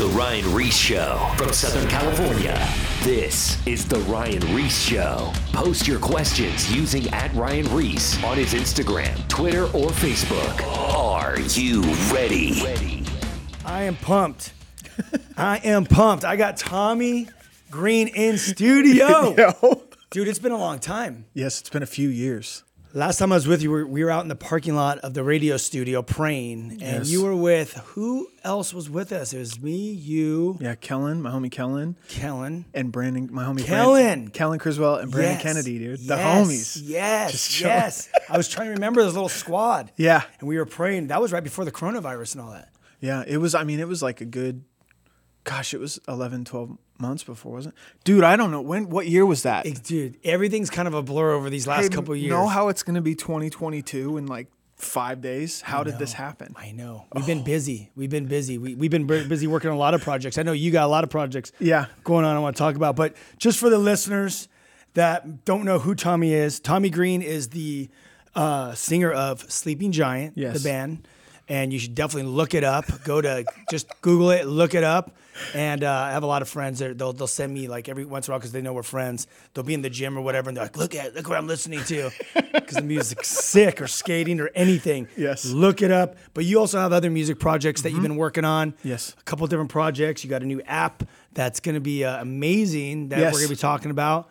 The Ryan Ries Show from Southern California. This is The Ryan Ries Show. Post your questions using at Ryan Ries on his Instagram, Twitter, or Facebook. Are you ready? Ready. I am pumped. I am pumped. I got Tommy Green in studio. Yo. Dude, it's been a long time. Yes, it's been a few years. Last time I was with you, we were- we were out in the parking lot of the radio studio praying, and Yes. you were with who else was with us? It was me, you, Yeah, Kellen, my homie Kellen, Kellen. and Brandon, my homie Kellen. Brandon, Kellen Criswell, and Brandon Yes. Kennedy, dude. The Yes. homies. Yes, yes. I was trying to remember this little squad. Yeah. And we were praying. That was right before the coronavirus and all that. Yeah, it was, I mean, it was like a good, gosh, it was 11, 12 months before, wasn't it? Dude, I don't know. When, what year was that? It- dude, everything's kind of a blur over these last Hey, couple of years. You know how it's going to be 2022 in like five days? How did this happen? I know. We've been busy. We've been busy. We, we've been bu- busy working on a lot of projects. I know you got a lot of projects Yeah. going on I want to talk about. But just for the listeners that don't know who Tommy is, Tommy Green is the uh, singer of Sleeping Giant, Yes. the band. And you should definitely look it up. Go to just Google it, look it up. And uh, I have a lot of friends that they'll, they'll send me like every once in a while because they know we're friends. They'll be in the gym or whatever, and they're like, "Look at look what I'm listening to," because the music's sick or skating or anything. Yes. look it up. But you also have other music projects that you've been working on. Yes. a couple different projects. You got a new app that's going to be uh, amazing that Yes. we're going to be talking about.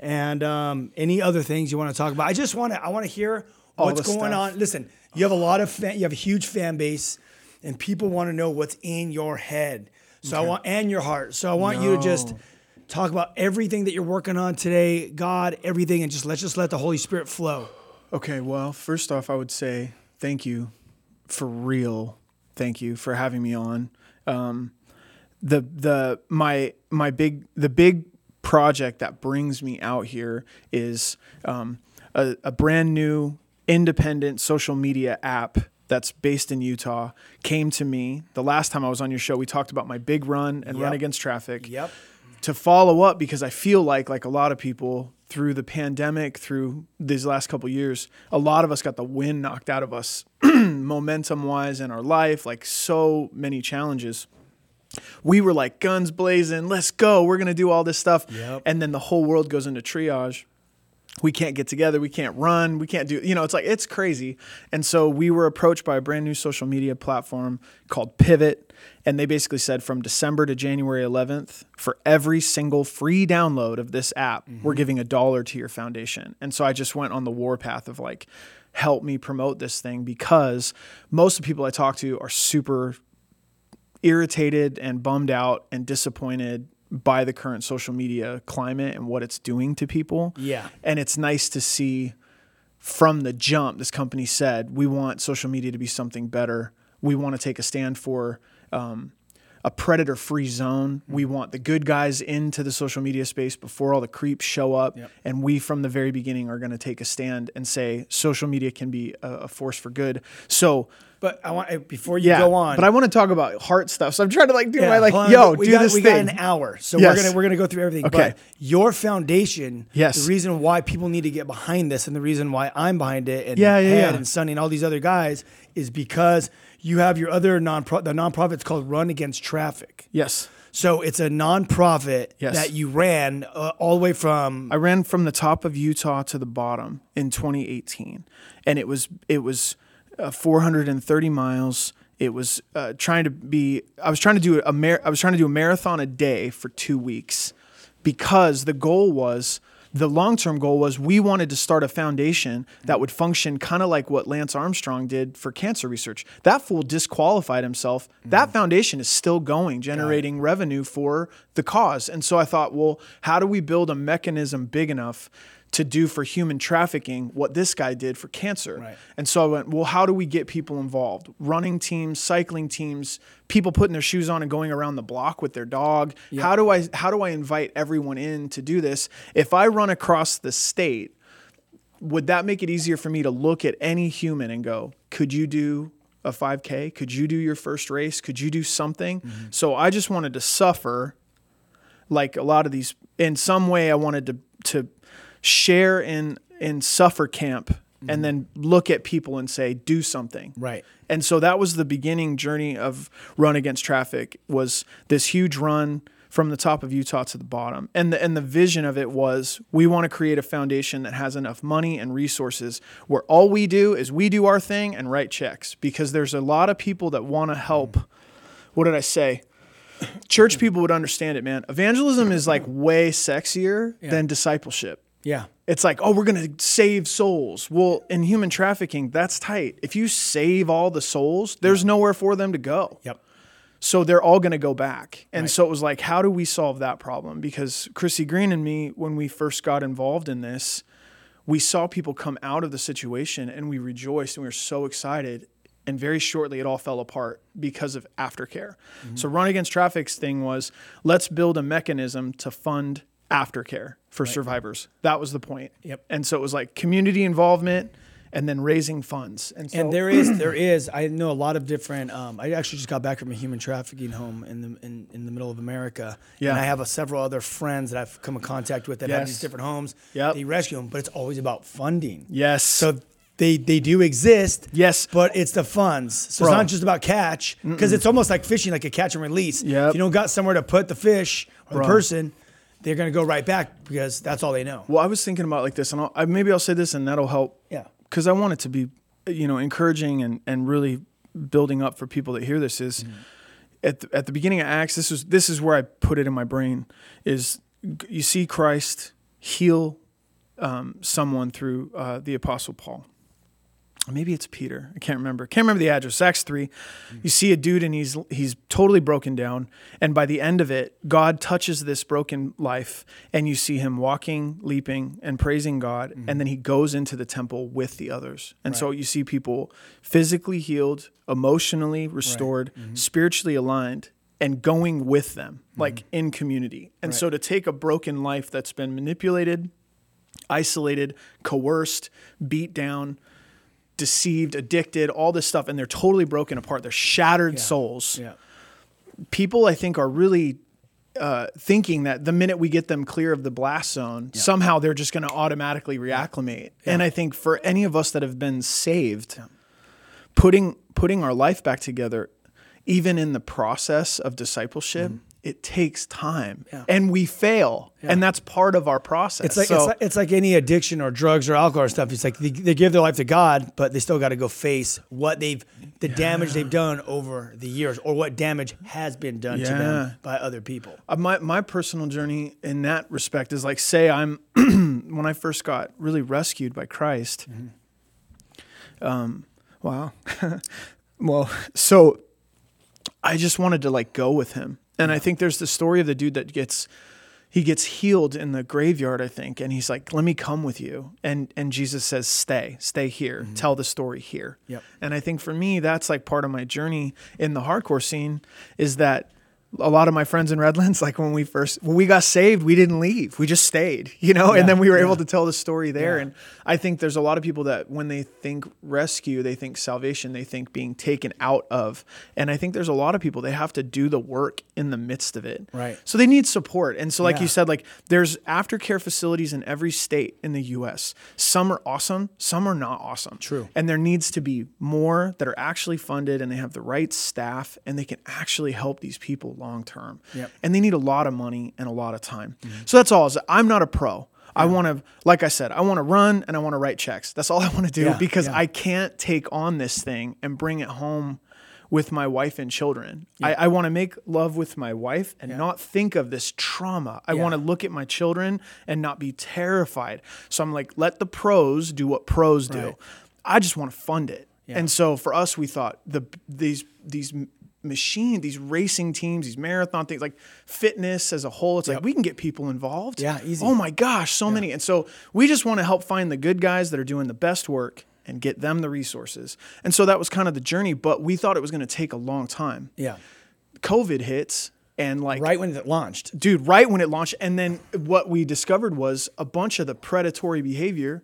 And um, any other things you want to talk about? I just want to I want to hear All what's going stuff. on. Listen, you have a lot of fan, you have a huge fan base, and people want to know what's in your head. So I want and your heart. So I want you to just talk about everything that you're working on today, God, everything, and just let's just let the Holy Spirit flow. Okay, well, first off, I would say thank you for real. Thank you for having me on. Um, the the my my big the big project that brings me out here is um, a, a brand new independent social media app that's based in Utah came to me the last time I was on your show. We talked about my big run and run against traffic Yep. to follow up because I feel like like a lot of people through the pandemic through these last couple years a lot of us got the wind knocked out of us momentum wise in our life like so many challenges we were like guns blazing let's go we're to do all this stuff Yep. and then the whole world goes into triage we can't get together we can't run we can't do you know it's like it's crazy. And so we were approached by a brand new social media platform called pivot and they basically said from december to january 11th for every single free download of this app we're mm-hmm. giving a dollar to your foundation. And so i just went on the warpath of like help me promote this thing because most of the people i talk to are super irritated and bummed out and disappointed by the current social media climate and what it's doing to people. Yeah. And it's nice to see from the jump, this company said, we want social media to be something better. We want to take a stand for um, a predator free zone. We want the good guys into the social media space before all the creeps show up. Yep. And we, from the very beginning, are going to take a stand and say social media can be a, a force for good. So, But I want uh, before you yeah, go on. but I want to talk about heart stuff. So I'm trying to like do Yeah, my like, on, yo, we do got, this we thing. got an hour, so Yes. we're gonna we're gonna go through everything. Okay. But your foundation, Yes. the reason why people need to get behind this, and the reason why I'm behind it, and Yeah, yeah, Head yeah. and Sonny and all these other guys, is because you have your other non the nonprofit's called Run Against Traffic. Yes, So it's a nonprofit Yes. that you ran uh, all the way from I ran from the top of Utah to the bottom in 2018, and it was it was uh, 430 miles. It was uh, trying to be. I was trying to do a mar- I was trying to do a marathon a day for two weeks, because the goal was the long term goal was we wanted to start a foundation that would function kind of like what Lance Armstrong did for cancer research. That fool disqualified himself. That foundation is still going, generating revenue for the cause. And so I thought, well, how do we build a mechanism big enough to do for human trafficking what this guy did for cancer? Right. And so I went, well, how do we get people involved? Running teams, cycling teams, people putting their shoes on and going around the block with their dog. How do I how do I invite everyone in to do this? If I run across the state, would that make it easier for me to look at any human and go, could you do a 5K? Could you do your first race? Could you do something? Mm-hmm. So I just wanted to suffer like a lot of these in some way I wanted to to share in in suffer camp and mm-hmm. then look at people and say, do something. Right. And so that was the beginning journey of Run Against Traffic was this huge run from the top of Utah to the bottom. And the and the vision of it was we want to create a foundation that has enough money and resources where all we do is we do our thing and write checks because there's a lot of people that want to help. Mm-hmm. What did I say? Church people would understand it, man. Evangelism is like way sexier than discipleship. Yeah. It's like, oh, we're going to save souls. Well, in human trafficking, that's tight. If you save all the souls, there's nowhere for them to go. Yep. So they're all going to go back. And Right. so it was like, how do we solve that problem? Because Chrissy Green and me, when we first got involved in this, we saw people come out of the situation and we rejoiced and we were so excited. And very shortly, it all fell apart because of aftercare. Mm-hmm. So, Run Against Traffic's thing was let's build a mechanism to fund aftercare for survivors. That was the point. Yep. And so it was like community involvement and then raising funds. And so And there is, there is. I know a lot of different. Um, I actually just got back from a human trafficking home in the in, in the middle of America. Yeah. And I have a, several other friends that I've come in contact with that have these different homes. Yep. They rescue them, but it's always about funding. yes. So they they do exist. Yes. But it's the funds. So Bro. it's not just about catch because it's almost like fishing, like a catch and release. Yeah. If you don't got somewhere to put the fish or Bro. the person, they're gonna go right back because that's all they know. Well, I was thinking about like this, and I'll, I, maybe I'll say this, and that'll help. Yeah. Because I want it to be, you know, encouraging and, and really building up for people that hear this. Is at the, at the beginning of Acts, this is this is where I put it in my brain. Is you see Christ heal um, someone through uh, the Apostle Paul. Maybe it's Peter. I can't remember. Can't remember the address. Acts three. You see a dude and he's he's totally broken down. And by the end of it, God touches this broken life, and you see him walking, leaping, and praising God. Mm-hmm. And then he goes into the temple with the others. And so you see people physically healed, emotionally restored, mm-hmm. spiritually aligned, and going with them, mm-hmm. like in community. And so to take a broken life that's been manipulated, isolated, coerced, beat down, deceived, addicted, all this stuff, and they're totally broken apart. They're shattered souls. Yeah. People, I think, are really uh, thinking that the minute we get them clear of the blast zone, somehow they're just going to automatically reacclimate. And I think for any of us that have been saved, putting putting our life back together, even in the process of discipleship, it takes time, Yeah. and we fail, and that's part of our process. It's like, So- it's like it's like any addiction or drugs or alcohol or stuff. It's like they, they give their life to God, but they still got to go face what they've the damage they've done over the years or what damage has been done to them by other people. Uh, my my personal journey in that respect is like say I'm when I first got really rescued by Christ. Um, wow. well, so I just wanted to like go with him, and I think there's the story of the dude that gets he gets healed in the graveyard, I think, and he's like, "Let me come with you," and and Jesus says, "Stay, stay here, mm-hmm. tell the story here." Yep. And I think for me, that's like part of my journey in the hardcore scene is that a lot of my friends in Redlands, like when we first when we got saved, we didn't leave. We just stayed, you know, Yeah, and then we were yeah. able to tell the story there. Yeah. And I think there's a lot of people that when they think rescue, they think salvation, they think being taken out of. And I think there's a lot of people they have to do the work in the midst of it. Right. So they need support. And so like you said, like there's aftercare facilities in every state in the US. Some are awesome, some are not awesome. True. And there needs to be more that are actually funded and they have the right staff and they can actually help these people long term. Yep. And they need a lot of money and a lot of time. Mm-hmm. So that's all. Is I'm not a pro. I want to, like I said, I want to run and I want to write checks. That's all I want to do Yeah, because yeah. I can't take on this thing and bring it home with my wife and children. I, I want to make love with my wife and not think of this trauma. I Yeah. want to look at my children and not be terrified. So I'm like, let the pros do what pros do. I just want to fund it. Yeah. And so for us, we thought the these these machine, these racing teams, these marathon things, like fitness as a whole, it's like we can get people involved. Yeah, easy. Oh my gosh, so many. And so we just want to help find the good guys that are doing the best work and get them the resources. And so that was kind of the journey, but we thought it was going to take a long time. Yeah. COVID hits and like Right when it launched. dude, right when it launched. And then what we discovered was a bunch of the predatory behavior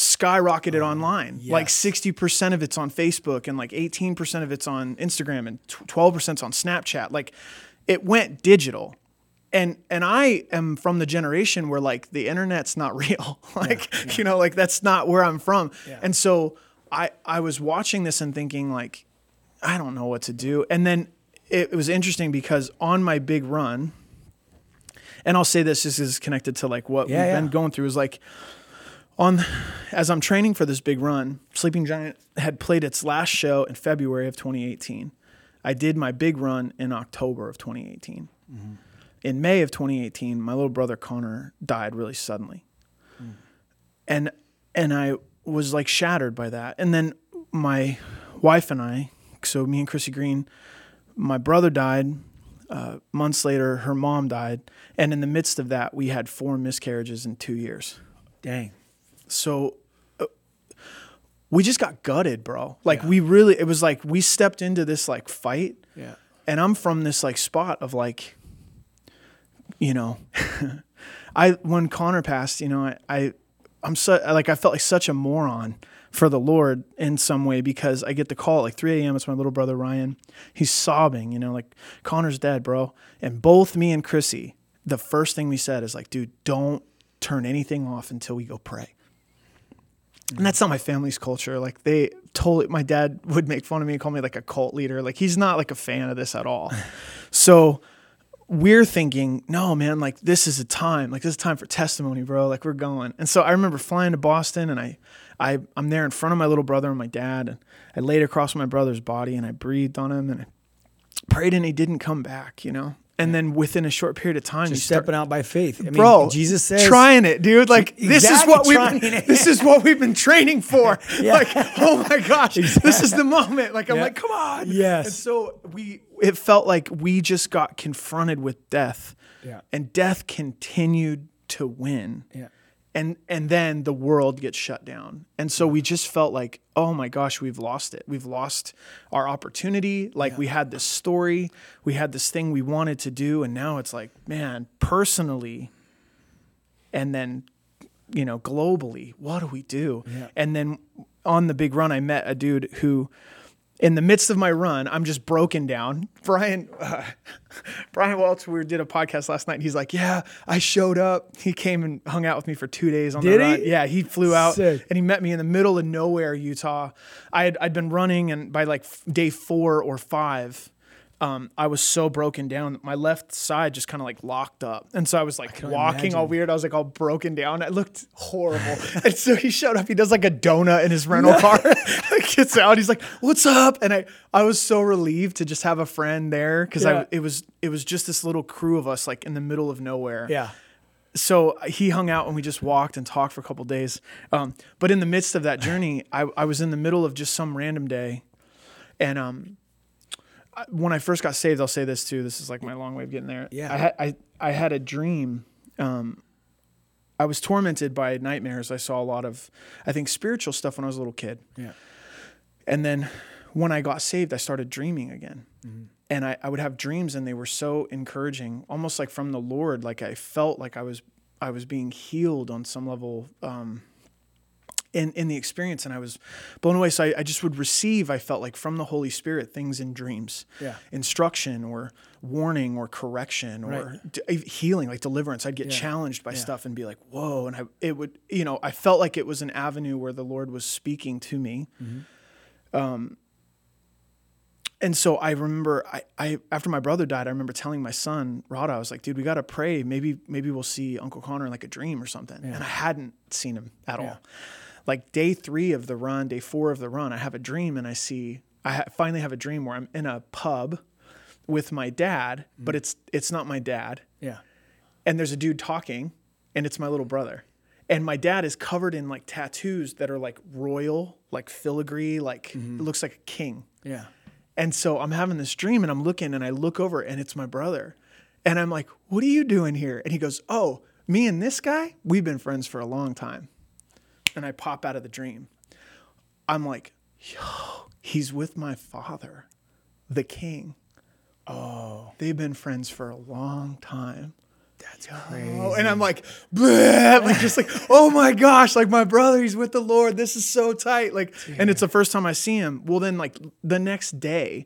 skyrocketed mm. online. Like 60% of it's on Facebook and like 18% of it's on Instagram and tw- 12% 's on Snapchat. Like it went digital. and and I am from the generation where like the internet's not real. like you know, like that's not where I'm from. And so I I was watching this and thinking like I don't know what to do. And then it, it was interesting because on my big run, and I'll say this, this is connected to like what Yeah, we've yeah. been going through is like on as I'm training for this big run, Sleeping Giant had played its last show in February of 2018. I did my big run in October of 2018. In May of 2018, my little brother Connor died really suddenly. And and I was like shattered by that. And then my wife and I, so me and Chrissy Green, my brother died. Uh, months later, her mom died, and in the midst of that, we had four miscarriages in two years Dang. So uh, we just got gutted, bro. Like Yeah. we really, it was like we stepped into this like fight, Yeah. and I'm from this like spot of like, you know, I when Connor passed, you know, I, I I'm so like I felt like such a moron for the Lord in some way because I get the call at like 3 a.m. It's my little brother Ryan. He's sobbing, you know, like Connor's dead, bro. And both me and Chrissy, the first thing we said is like, dude, don't turn anything off until we go pray. And that's not my family's culture. Like they totally, my dad would make fun of me and call me like a cult leader. Like he's not like a fan of this at all. so we're thinking, no, man, like this is a time, like this is time for testimony, bro. Like we're going. And so I remember flying to Boston and I, I, I'm there in front of my little brother and my dad and I laid across my brother's body and I breathed on him and I prayed and he didn't come back, you know? And then within a short period of time, you Just start, stepping out by faith. I mean, bro Jesus says, trying it dude like this is what we've been, this is what we've been training for Yeah. like oh my gosh this is the moment like i'm Yeah. like come on Yes. and so we it felt like we just got confronted with death Yeah. and death continued to win Yeah. And and then the world gets shut down. And so we just felt like oh my gosh we've lost it. We've lost our opportunity. Like we had this story. We had this thing we wanted to do. And now it's like man personally and then you know globally what do we do? Yeah. and then on the big run i met a dude who in the midst of my run i'm just broken down brian uh, brian welch we did a podcast last night and he's like yeah i showed up he came and hung out with me for two days on Did the he? run yeah he flew out Sick. and he met me in the middle of nowhere utah i had i'd been running and by like f- day four or five um, I was so broken down my left side just kind of like locked up. And so I was like walking all weird. I was like all broken down. I looked horrible. and so he showed up. He does like a donut in his rental car. gets out. He's like, "What's up?" And I I was so relieved to just have a friend there because Yeah. I it was it was just this little crew of us like in the middle of nowhere Yeah. so he hung out and we just walked and talked for a couple days. Um, but in the midst of that journey, I, I was in the middle of just some random day, and um, I- when I first got saved, I'll say this too. This is like my long way of getting there. Yeah. I had I, I had a dream. Um, I was tormented by nightmares. I saw a lot of, I think, spiritual stuff when I was a little kid. Yeah. And then when I got saved, I started dreaming again. Mm-hmm. And I, I would have dreams and they were so encouraging, almost like from the Lord. Like I felt like I was I was being healed on some level um, in, in the experience and I was blown away. So I, I just would receive, I felt like from the Holy Spirit, things in dreams. Yeah. Instruction or warning or correction or Right. d- healing, like deliverance. I'd get Yeah. challenged by Yeah. stuff and be like, whoa. And I, it would, you know, I felt like it was an avenue where the Lord was speaking to me. Um, and so I remember I, I after my brother died, I remember telling my son, Rada, I was like, dude, we gotta pray. Maybe maybe we'll see Uncle Connor in like a dream or something. And I hadn't seen him at all. Like day three of the run, day four of the run, I have a dream and I see I ha- finally have a dream where I'm in a pub with my dad, mm-hmm. but it's it's not my dad. Yeah. and there's a dude talking and it's my little brother. And my dad is covered in like tattoos that are like royal like filigree like mm-hmm. it looks like a king. Yeah. and so i'm having this dream and i'm looking and i look over and it's my brother. And i'm like what are you doing here? And he goes oh me and this guy we've been friends for a long time and i pop out of the dream i'm like yo he's with my father the king oh they've been friends for a long time That's crazy. Oh, and I'm like, bleh, like just like, oh my gosh, like my brother, he's with the Lord. This is so tight. Like, and it's the first time I see him. Well, then like the next day,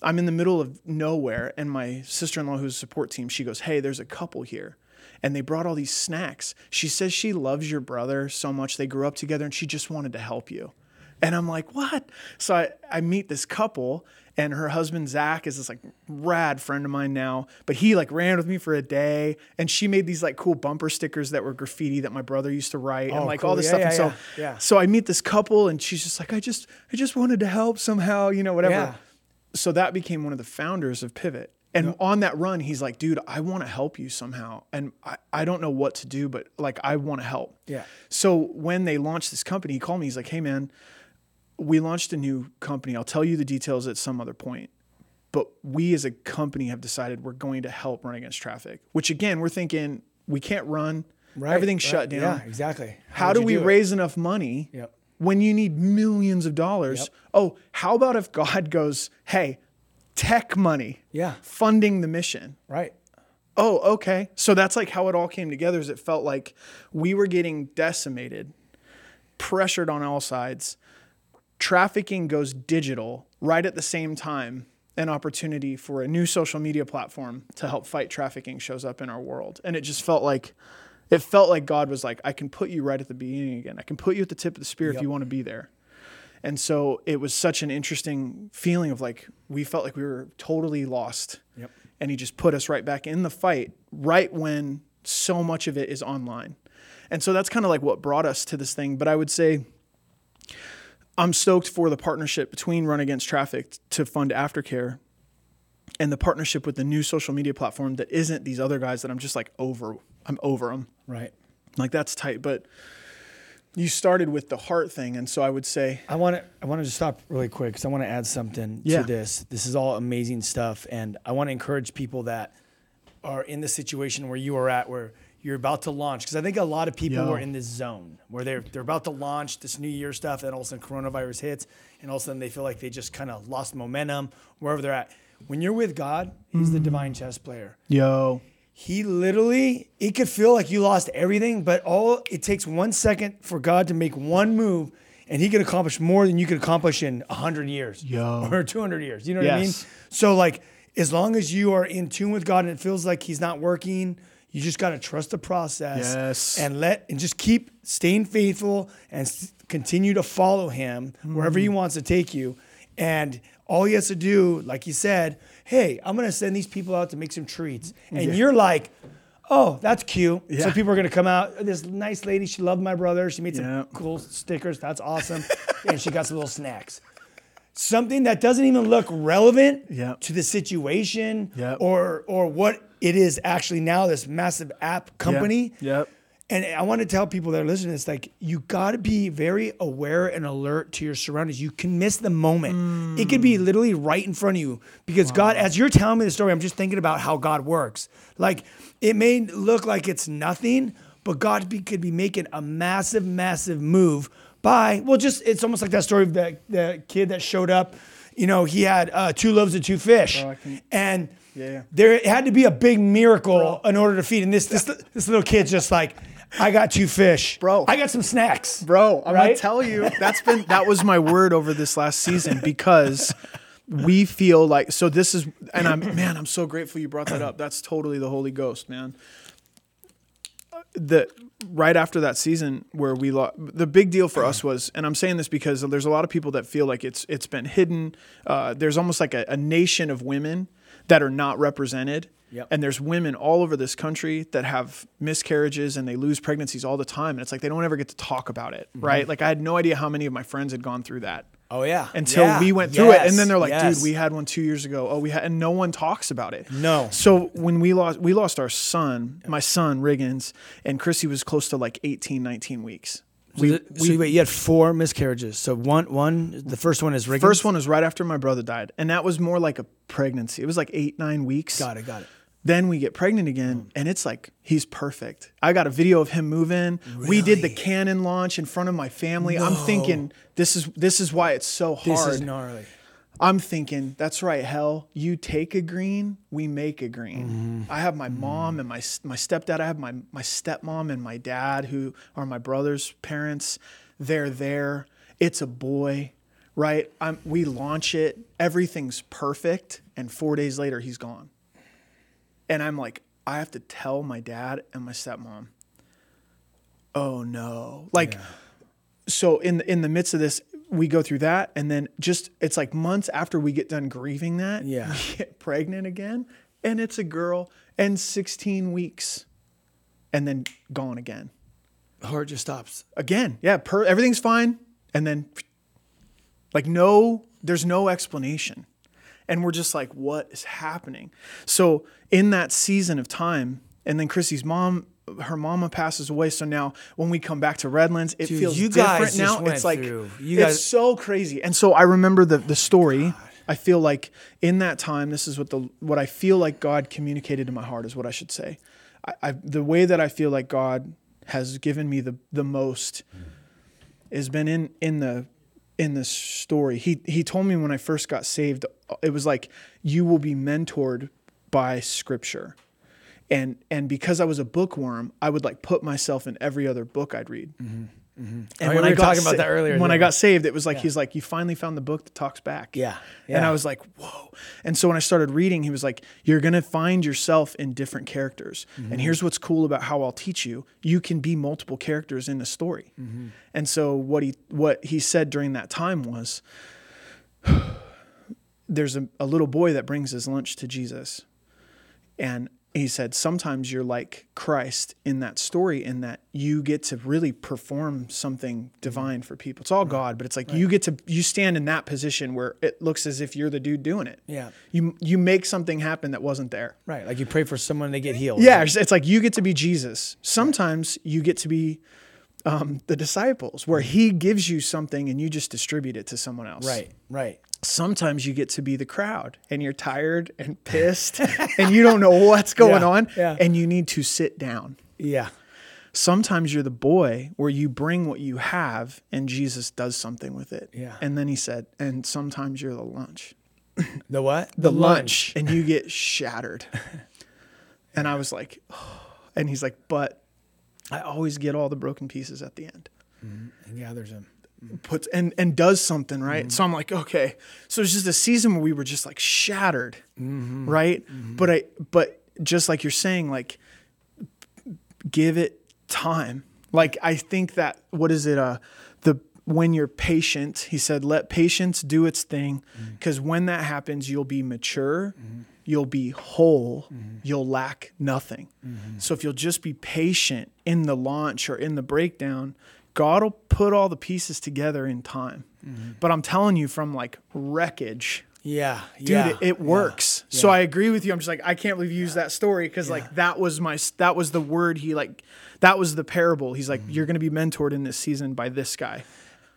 I'm in the middle of nowhere, and my sister in law, who's a support team, she goes, Hey, there's a couple here. And they brought all these snacks. She says she loves your brother so much. They grew up together and she just wanted to help you. And I'm like, What? So I, I meet this couple, and her husband, Zach, is this like rad friend of mine now. But he like ran with me for a day, and she made these like cool bumper stickers that were graffiti that my brother used to write and Oh, like cool. all this Yeah, stuff. yeah, and so, yeah, yeah. so I meet this couple, and she's just like, I just, I just wanted to help somehow, you know, whatever so that became one of the founders of Pivot. And on that run, he's like, dude, I want to help you somehow. And I, I don't know what to do, but like, I want to help. Yeah. So when they launched this company, he called me. He's like, hey, man, we launched a new company. I'll tell you the details at some other point. But we as a company have decided we're going to help run against traffic, which again, we're thinking we can't run. Right, Everything's right. shut down. Yeah, exactly. How, would do we it? raise enough money Yep. when you need millions of dollars? Yep. Oh, how about if God goes, hey, tech money, Yeah. funding the mission? Right. Oh, okay. So that's like how it all came together. Is it felt like we were getting decimated, pressured on all sides. Trafficking goes digital right at the same time. An opportunity for a new social media platform to help fight trafficking shows up in our world, and it just felt like, it felt like God was like, I can put you right at the beginning again. I can put you at the tip of the spear if you want to be there. And so it was such an interesting feeling of like we felt like we were totally lost. Yep. And he just put us right back in the fight right when so much of it is online. And so that's kind of like what brought us to this thing. But I would say I'm stoked for the partnership between Run Against Traffic to fund aftercare and the partnership with the new social media platform that isn't these other guys that I'm just like over. I'm over them. Right. Like that's tight. But you started with the heart thing. And so I would say, I want to I want to just stop really quick because I want to add something Yeah. to this. This is all amazing stuff, and I want to encourage people that are in the situation where you are at, where you're about to launch. Because I think a lot of people Yo. are in this zone where they're they're about to launch this New Year stuff, and all of a sudden coronavirus hits, and all of a sudden they feel like they just kind of lost momentum wherever they're at. When you're with God, He's the mm. divine chess player yo, he literally it could feel like you lost everything but all it takes one second for god to make one move and he can accomplish more than you could accomplish in 100 years Yo. or 200 years you know what i mean Yes. so like as long as you are in tune with god and it feels like he's not working you just got to trust the process Yes. and let and just keep staying faithful and s- continue to follow him wherever Mm. he wants to take you and all he has to do like you said hey i'm going to send these people out to make some treats. And you're like oh that's cute. So people are going to come out. This nice lady she loved my brother. She made some Yeah. cool stickers. That's awesome. And she got some little snacks. Something that doesn't even look relevant Yeah. to the situation Yeah. or or what it is actually now this massive app company Yep. And I want to tell people that are listening, it's like you got to be very aware and alert to your surroundings. You can miss the moment. It could be literally right in front of you because God, as you're telling me the story, I'm just thinking about how God works. Like it may look like it's nothing, but God be, could be making a massive, massive move by, well, just it's almost like that story of the, the kid that showed up. You know, he had uh, two loaves and two fish. I can- and Yeah, yeah. there had to be a big miracle in order to feed. And this, this, this little kid's just like, I got two fish. Bro. I got some snacks. Bro, I'm Right? gonna tell you that's been that was my word over this last season because we feel like so this is and I'm man, I'm so grateful you brought that up. That's totally the Holy Ghost, man. The right after that season where we lost the big deal for us was and I'm saying this because there's a lot of people that feel like it's it's been hidden. Uh, there's almost like a, a nation of women that are not represented. Yep. And there's women all over this country that have miscarriages and they lose pregnancies all the time. And it's like they don't ever get to talk about it, mm-hmm. right? Like I had no idea how many of my friends had gone through that Oh yeah. until Yeah. we went through it. And then they're like, Yes. dude, we had one two years ago. Oh, we had, and no one talks about it. No. So when we lost, we lost our son, my son, Riggins, and Chrissy was close to like 18, 19 weeks. So, the- so wait, you had four miscarriages. So one, one, the first one is Riggins. First one was right after my brother died. And that was more like a pregnancy. It was like eight, nine weeks. Got it. Got it. Then we get pregnant again, mm. and it's like he's perfect. I got a video of him moving. We did the cannon launch in front of my family. I'm thinking this is this is why it's so hard. This is gnarly. I'm thinking that's right. Hell, you take a green, we make a green. Mm-hmm. I have my mm-hmm. mom and my my stepdad. I have my my stepmom and my dad, who are my brother's parents. They're there. It's a boy, right? I'm, we launch it, everything's perfect, and four days later he's gone. And I'm like, I have to tell my dad and my stepmom. Oh no! Like, so in the, in the midst of this, we go through that, and then just it's like months after we get done grieving that, Yeah. we get pregnant again, and it's a girl, and 16 weeks, and then gone again Or it just stops. again, yeah, per, everything's fine, and then like no, there's no explanation, and we're just like, what is happening? So in that season of time, and then Chrissy's mom, her mama passes away. So now when we come back to Redlands, it Dude, feels you different guys now. It's like through- you it's so crazy, and so I remember the the story. I feel like in that time, this is what the what I feel like God communicated to my heart is what I should say. I, I the way that I feel like God has given me the the most has been in in the in this story. He he told me when I first got saved, it was like you will be mentored by scripture. And and because I was a bookworm, I would like put myself in every other book I'd read. And Oh, we were talking about that earlier, When I got saved, it was like he's like, you finally found the book that talks back. Yeah, And. I was like, whoa. And so when I started reading, he was like, you're gonna find yourself in different characters. Mm-hmm. And here's what's cool about how I'll teach you: you can be multiple characters in a story. Mm-hmm. And so what he what he said during that time was, there's a, a little boy that brings his lunch to Jesus, and he said, sometimes you're like Christ in that story, in that you get to really perform something divine for people. It's all God, but it's like you get to you stand in that position where it looks as if you're the dude doing it. Yeah. You you make something happen that wasn't there. Right. Like you pray for someone, they get healed. Yeah, it's, it's like you get to be Jesus. Sometimes you get to be um, the disciples, where He gives you something and you just distribute it to someone else. Right. Right. Sometimes you get to be the crowd and you're tired and pissed and you don't know what's going Yeah, on yeah. and you need to sit down. Yeah. Sometimes you're the boy where you bring what you have and Jesus does something with it. Yeah. And then he said, and sometimes you're the lunch. The what? the lunch and you get shattered. and I was like, oh. and he's like, but I always get all the broken pieces at the end. Mm-hmm. And gathers him. Puts and and does something right. Mm-hmm. So I'm like, okay. So it's just a season where we were just like shattered, mm-hmm. right? Mm-hmm. But I, but just like you're saying, like, give it time. Like I think that what is it? Uh, the when you're patient, he said, let patience do its thing, because when that happens, you'll be mature, you'll be whole, you'll lack nothing. So if you'll just be patient in the launch or in the breakdown, God will put all the pieces together in time. Mm-hmm. But I'm telling you, from like wreckage, Yeah. dude, yeah. it, it works. So I agree with you. I'm just like, I can't believe you used that story because like that was my that was the word he like that was the parable. He's like, mm-hmm. you're gonna be mentored in this season by this guy.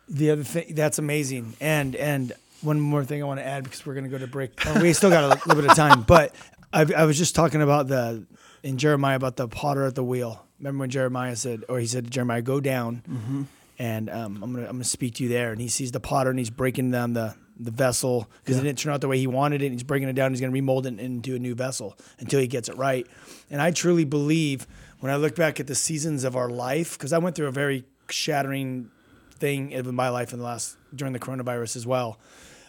The other thing that's amazing, and and one more thing I want to add because we're gonna go to break. Oh, we still got a little bit of time, but I, I was just talking about the in Jeremiah about the potter at the wheel. Remember when Jeremiah said, or he said to Jeremiah, "Go down, and um, I'm gonna I'm gonna speak to you there." And he sees the potter and he's breaking down the the vessel because it didn't turn out the way he wanted it. And he's breaking it down. He's gonna remold it into a new vessel until he gets it right. And I truly believe when I look back at the seasons of our life, because I went through a very shattering thing in my life in the last during the coronavirus as well.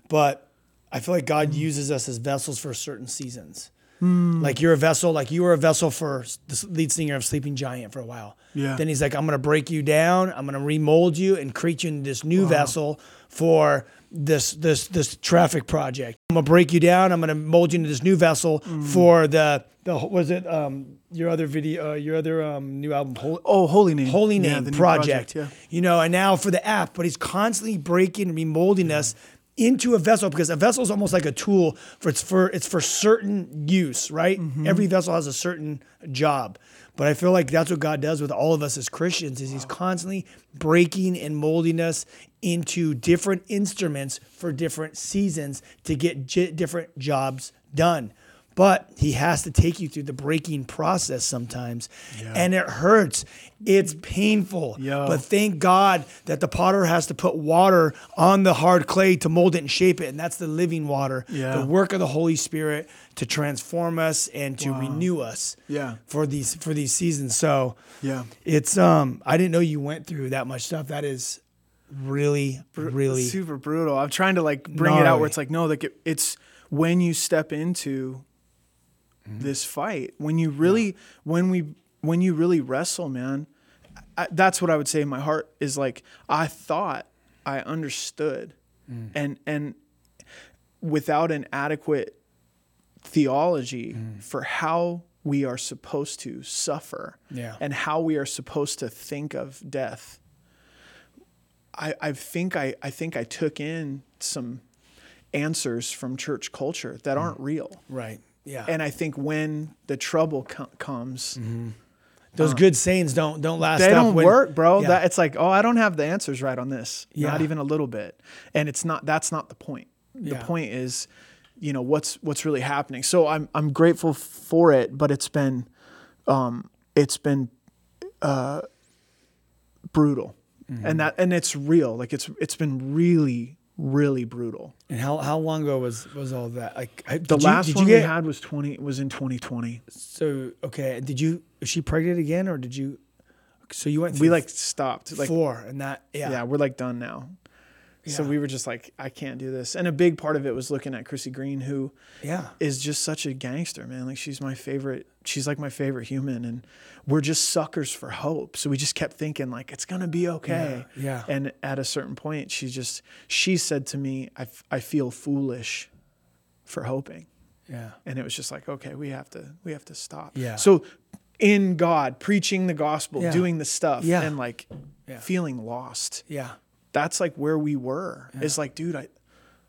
But I feel like God uses us as vessels for certain seasons. Like you're a vessel, like you were a vessel for the lead singer of Sleeping Giant for a while. Yeah. Then he's like, I'm gonna break you down, I'm gonna remold you and create you into this new vessel for this this this traffic project. I'm gonna break you down, I'm gonna mold you into this new vessel for the the was it um your other video uh, your other um new album Hol- Oh, holy name, Holy Yeah, Name the new project. Yeah, You know, and now for the app, but he's constantly breaking and remolding us into a vessel because a vessel is almost like a tool for it's for it's for certain use, right? Mm-hmm. Every vessel has a certain job. But I feel like that's what God does with all of us as Christians is he's constantly breaking and molding us into different instruments for different seasons to get j- different jobs done. But he has to take you through the breaking process sometimes. And it hurts. It's painful. Yeah. But thank God that the potter has to put water on the hard clay to mold it and shape it. And that's the living water, Yeah. the work of the Holy Spirit to transform us and to renew us Yeah. for these for these seasons. So Yeah. it's um I didn't know you went through that much stuff. That is really, really. super brutal. I'm trying to like bring it out where it's like no, like it, it's when you step into Mm-hmm. this fight, when you really, when we, when you really wrestle, man. I, that's what I would say. in My heart is like I thought I understood, Mm. and and without an adequate theology Mm. for how we are supposed to suffer Yeah. and how we are supposed to think of death. I, I think I, I think I took in some answers from church culture that aren't real. Right. Yeah. And I think when the trouble co- comes, Those good sayings don't don't last. they don't when- work, bro. Yeah. That it's like, oh, I don't have the answers right on this. Yeah. Not even a little bit. And it's not. That's not the point. The Yeah. point is, you know, what's what's really happening. So I'm I'm grateful for it, but it's been, um, it's been, uh, brutal, Mm-hmm. and that and it's real. Like it's it's been really really brutal. and how how long ago was was all that? Like I- The you- last did one you we had was twenty was in 2020. So okay, did you? Was she pregnant again, or did you? So you went. We like stopped. Like four, and that yeah. yeah, we're like done now. So we were just like, I can't do this. And a big part of it was looking at Chrissy Green, who Yeah. is just such a gangster, man. Like she's my favorite. She's like my favorite human, and we're just suckers for hope. So we just kept thinking like it's gonna be okay. Yeah, yeah. And at a certain point, she just she said to me, I, f- I feel foolish for hoping, Yeah. and it was just like, okay, we have to we have to stop. Yeah. So in God, preaching the gospel, Yeah. doing the stuff, Yeah. and like Yeah. feeling lost Yeah. that's like where we were. It's like, dude, I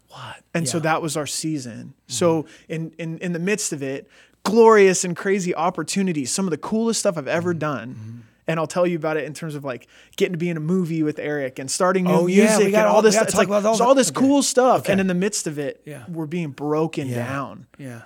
what? And so that was our season. Mm-hmm. So in in in the midst of it, glorious and crazy opportunities, some of the coolest stuff I've ever mm-hmm. done. Mm-hmm. And I'll tell you about it in terms of like getting to be in a movie with Eric and starting new Oh, yeah, music got and all- all this. It's like all there's all this Okay. cool stuff, Okay. and in the midst of it, Yeah. we're being broken Yeah. down, Yeah.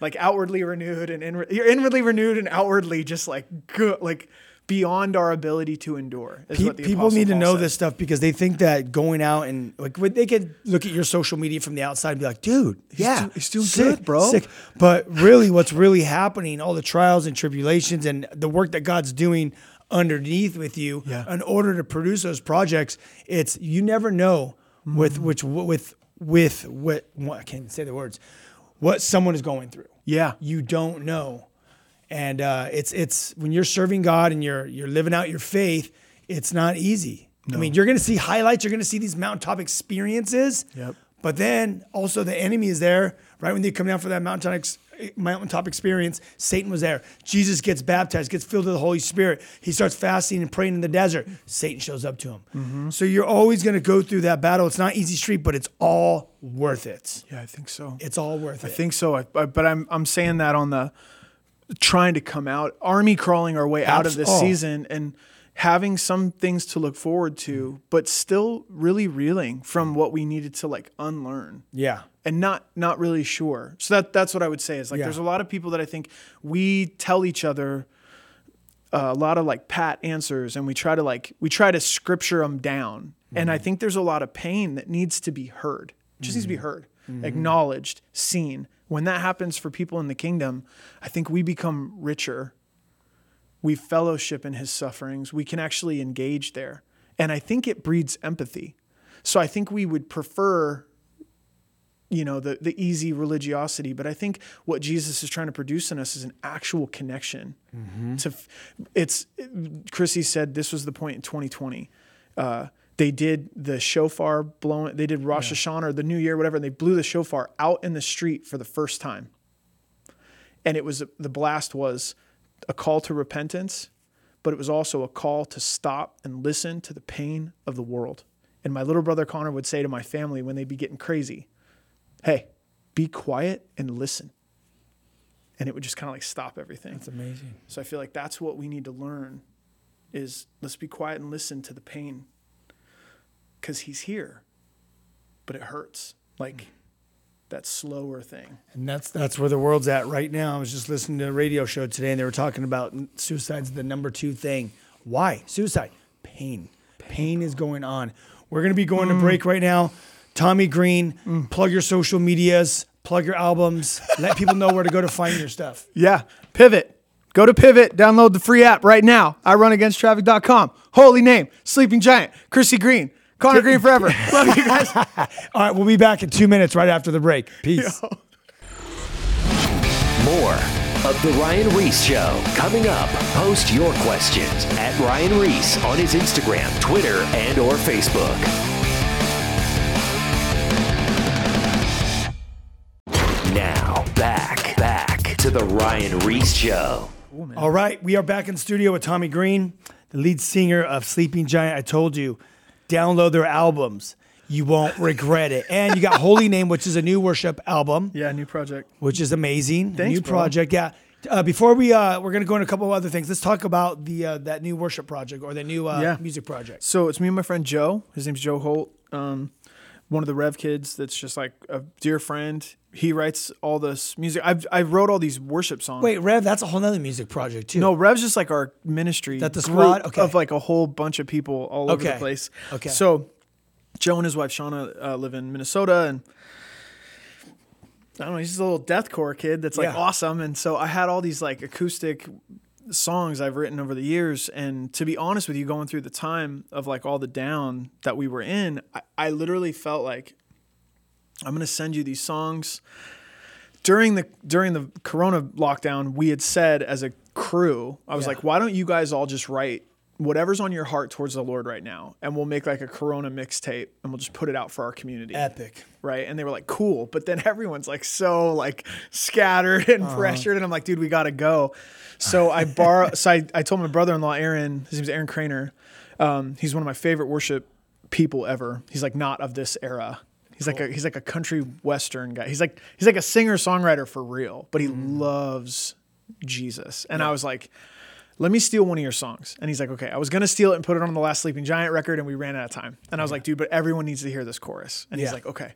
like outwardly renewed and inward, you're inwardly renewed and outwardly just like good, like beyond our ability to endure. Pe- people need to know said. this stuff because they think that going out and like they could look at your social media from the outside and be like, dude, yeah, do- he's doing sick, good, bro." Sick. But really, what's really happening, all the trials and tribulations and the work that God's doing underneath with you Yeah. in order to produce those projects, it's you never know with Mm-hmm. which with with what, what I can't say the words, what someone is going through. Yeah. you don't know and uh, it's it's when you're serving God and you're you're living out your faith, it's not easy. I mean, you're going to see highlights. You're going to see these mountaintop experiences. Yep. But then also the enemy is there right when they come down for that mountaintop ex- mountaintop experience. Satan was there. Jesus gets baptized, gets filled with the Holy Spirit. He starts fasting and praying in the desert. Satan shows up to him. Mm-hmm. So you're always going to go through that battle. It's not easy street, but it's all worth it. Yeah, I think so. It's all worth I it. I think so. I, but but I'm I'm saying that on the trying to come out, army crawling our way out of this oh. season and having some things to look forward to, mm. but still really reeling from mm. what we needed to like unlearn yeah. and not not really sure. So that that's what I would say is like Yeah. there's a lot of people that I think we tell each other uh, a lot of like pat answers and we try to like we try to scripture them down. And I mm-hmm. think there's a lot of pain that needs to be heard. It just needs to be mm-hmm. heard, mm-hmm. acknowledged, seen. When that happens for people in the kingdom, I think we become richer. We fellowship in his sufferings. We can actually engage there. And I think it breeds empathy. So I think we would prefer you know the the easy religiosity but i think what jesus is trying to produce in us is an actual connection to f- it's chrissy said this was the point in 2020 uh, they did the shofar blowing they did rosh hashanah or the new year whatever and they blew the shofar out in the street for the first time and it was the blast was a call to repentance but it was also a call to stop and listen to the pain of the world and my little brother connor would say to my family when they'd be getting crazy hey, be quiet and listen. And it would just kind of like stop everything. That's amazing. So I feel like that's what we need to learn is let's be quiet and listen to the pain cuz he's here. But it hurts. Like that shofar thing. And that's that's where the world's at right now. I was just listening to a radio show today, and they were talking about suicide's the number two thing. Why suicide? Pain. Pain is going on. We're gonna be going to mm. break right now. Tommy Green, mm. plug your social medias, plug your albums, let people know where to go to find your stuff. Yeah. Pivot. Go to Pivot, download the free app right now. I run against traffic.com. Holy name, Sleeping Giant, Chrissy Green. Connor Green forever. Love you guys. All right, we'll be back in two minutes right after the break. Peace. More of The Ryan Ries Show coming up. Post your questions at Ryan Ries on his Instagram, Twitter, and or Facebook. Now, back, back to The Ryan Ries Show. All right, we are back in studio with Tommy Green, the lead singer of Sleeping Giant. I told you, download their albums. You won't regret it. And you got Holy Name, which is a new worship album, Yeah, new project. which is amazing. Thanks, new bro. project, yeah. Uh, before we uh, we're gonna go into a couple of other things. Let's talk about the uh, that new worship project or the new uh, Yeah. music project. So it's me and my friend Joe. His name's Joe Holt. Um, one of the Rev kids. That's just like a dear friend. He writes all this music. I've I wrote all these worship songs. Wait, Rev, that's a whole other music project too. No, Rev's just like our ministry. That the squad? Okay. Of like a whole bunch of people all over the place. Okay. So Joe and his wife Shauna uh, live in Minnesota, and I don't know. He's just a little deathcore kid that's like Yeah. awesome. And so I had all these like acoustic songs I've written over the years. And to be honest with you, going through the time of like all the down that we were in, I, I literally felt like I'm gonna send you these songs. During the during the corona lockdown we had said as a crew i was Yeah. like why don't you guys all just write whatever's on your heart towards the lord right now and we'll make like a corona mixtape and we'll just put it out for our community. Epic. right? And they were like cool. But then everyone's like so like scattered and Uh-huh. pressured and i'm like dude we gotta go. So i borrow so I, I told my brother-in-law aaron his name's aaron craner um, he's one of my favorite worship people ever. He's like not of this era he's like a he's like a country western guy he's like he's like a singer songwriter for real but he Mm-hmm. loves jesus and i was like let me steal one of your songs. And he's like, okay. I was gonna steal it and put it on the last Sleeping Giant record, and we ran out of time. And I was like, dude, but everyone needs to hear this chorus. And he's like, okay.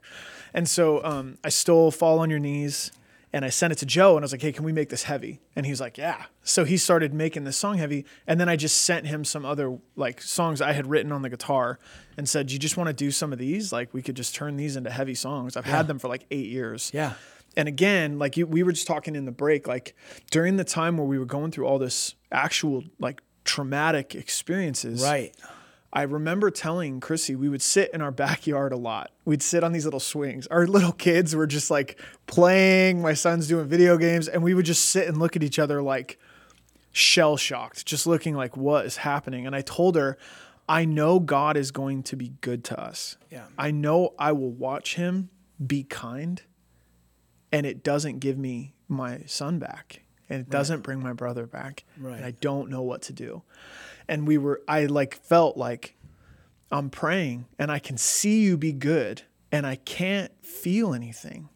And so um, I stole "Fall on Your Knees," and I sent it to Joe, and I was like, hey, can we make this heavy? And he's like, yeah. So he started making this song heavy, and then I just sent him some other like songs I had written on the guitar, and said, you just want to do some of these? Like we could just turn these into heavy songs. I've had them for like eight years. Yeah. And again, like you, we were just talking in the break, like during the time where we were going through all this actual like traumatic experiences. Right. I remember telling Chrissy we would sit in our backyard a lot. We'd sit on these little swings. Our little kids were just like playing. My son's doing video games, and we would just sit and look at each other like shell shocked, just looking like what is happening. And I told her, I know God is going to be good to us. Yeah. I know I will watch him be kind, and it doesn't give me my son back, and it doesn't bring my brother back, Right. and I don't know what to do. And we were, I like felt like I'm praying, and I can see you be good, and I can't feel anything.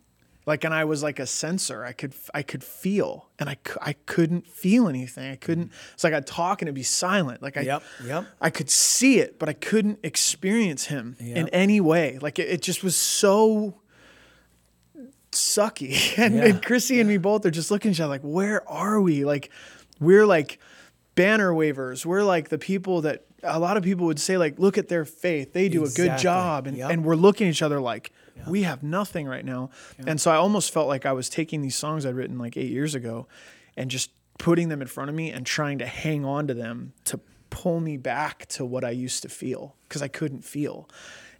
Like, and I was like a sensor. I could, I could feel, and I, I couldn't feel anything. I couldn't. It's like I'd talk and it'd be silent. Like I, Yep, yep. I could see it, but I couldn't experience him in any way. Like it, it just was so sucky. And, Yeah. and Chrissy and me both are just looking at each other like, where are we? Like, we're like banner wavers. We're like the people that a lot of people would say, like, look at their faith. They do a good job. And, Yep. and we're looking at each other like, we have nothing right now. And so I almost felt like I was taking these songs I'd written like eight years ago and just putting them in front of me and trying to hang on to them to pull me back to what I used to feel because I couldn't feel.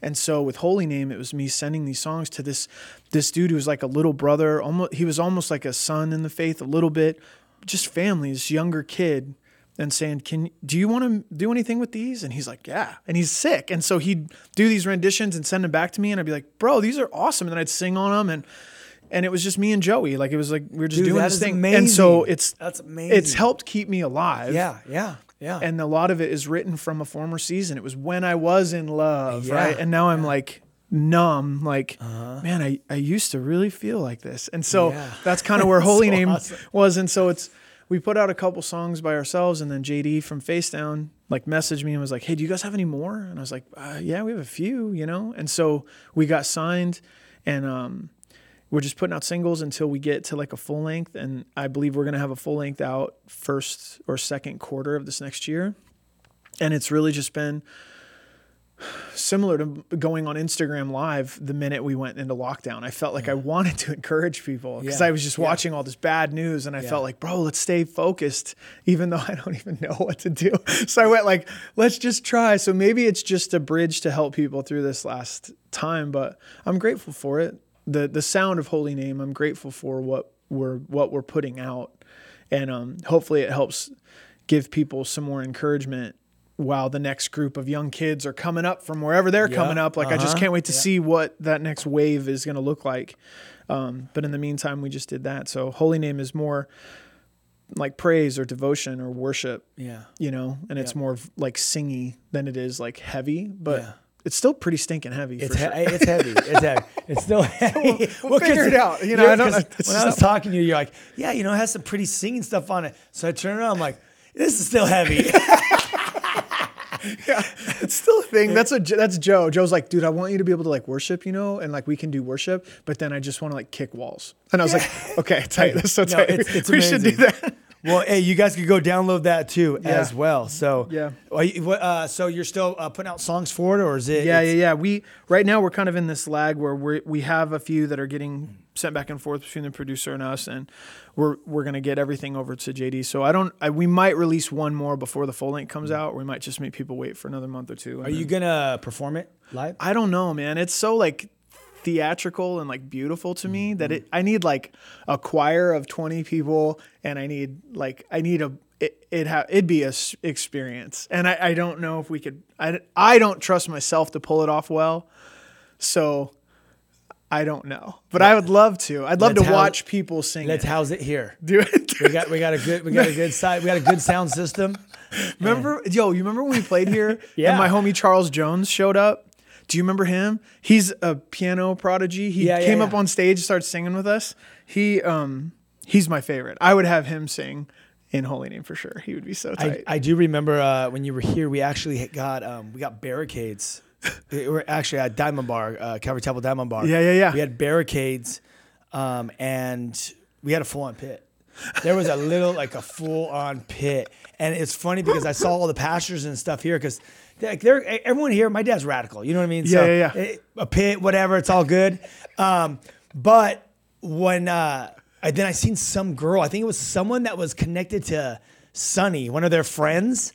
And so with Holy Name, it was me sending these songs to this this dude who was like a little brother. Almost he was almost like a son in the faith, a little bit, just family, this younger kid, and saying, "Can do you want to do anything with these?" And he's like, "Yeah." And he's sick, and so he'd do these renditions and send them back to me, and I'd be like, "Bro, these are awesome," and then I'd sing on them and. And it was just me and Joey. Like it was like we were just Dude, doing this is thing. And so it's That's amazing. It's helped keep me alive Yeah. Yeah. Yeah. and a lot of it is written from a former season. It was when I was in love, Yeah, right? And now I'm like numb, like, uh-huh. man, I, I used to really feel like this. And so Yeah. that's kind of where Holy So Name awesome. was. And so it's, we put out a couple songs by ourselves, and then JD from Facedown like messaged me and was like, "Hey, do you guys have any more?" And I was like, uh, "Yeah, we have a few, you know." And so we got signed, and um, we're just putting out singles until we get to like a full length, and I believe we're gonna have a full length out first or second quarter of this next year. And it's really just been similar to going on Instagram live the minute we went into lockdown. I felt like I wanted to encourage people because Yeah. I was just Yeah. watching all this bad news and I Yeah. felt like, bro, let's stay focused, even though I don't even know what to do. So I went like, let's just try. So maybe it's just a bridge to help people through this last time, but I'm grateful for it. The the sound of holy name, I'm grateful for what we're what we're putting out. And um, hopefully it helps give people some more encouragement while the next group of young kids are coming up from wherever they're Yeah, coming up. Like I just uh-huh, can't wait to yeah. see what that next wave is going to look like. Um, but in the meantime, we just did that. So holy name is more like praise or devotion or worship, Yeah. you know, and it's Yeah. more like singy than it is like heavy, but it's still pretty stinking heavy. It's he- sure. it's heavy. It's heavy. It's still heavy. we'll figure 'cause it out. You know, I don't- When I was talking to you, you're like, yeah, you know, it has some pretty singing stuff on it. So I turn around, I'm like, this is still heavy. it's still a thing. That's a that's Joe. Joe's like, dude, I want you to be able to like worship, you know, and like we can do worship, but then I just want to like kick walls. And I was like, okay, tight. That's so No, tight. it's- it's we should do that. well, hey, you guys could go download that too Yeah. as well. So Yeah. Are you- what, uh, so you're still uh, putting out songs for it, or is it? Yeah, yeah, yeah. We right now we're kind of in this lag where we we have a few that are getting sent back and forth between the producer and us, and we're we're gonna get everything over to JD. So I don't. I, we might release one more before the full length comes mm-hmm. out. Or we might just make people wait for another month or two. Are you then- gonna perform it live? I don't know, man. It's so like theatrical and like beautiful to me that mm-hmm. it I need like a choir of 20 people and I need like I need a it, it ha, it'd be a s- experience. And I, I don't know if we could I, I don't trust myself to pull it off well. So I don't know. But I would love to. I'd love Let's to house- watch people sing Let's it. house it here. Do it. We got we got a good we got a good side we got a good sound system. Remember, yo, you remember when we played here Yeah. and my homie Charles Jones showed up? Do you remember him? He's a piano prodigy. He Yeah, yeah, came up on stage, started singing with us. He um he's my favorite. I would have him sing in Holy Name for sure. He would be so I, tight. I do remember uh, when you were here, we actually got um, we got barricades. We were actually at Diamond Bar, uh, Calvary Temple Diamond Bar. Yeah, yeah, yeah. We had barricades, um, and we had a full on pit. There was a little like a full on pit, and it's funny because I saw all the pastors and stuff here because. Like they're, everyone here, my dad's radical. You know what I mean? Yeah, yeah, yeah. eh, A pit, whatever, it's all good. Um, but when uh, I, then I seen some girl, I think it was someone that was connected to Sunny, one of their friends.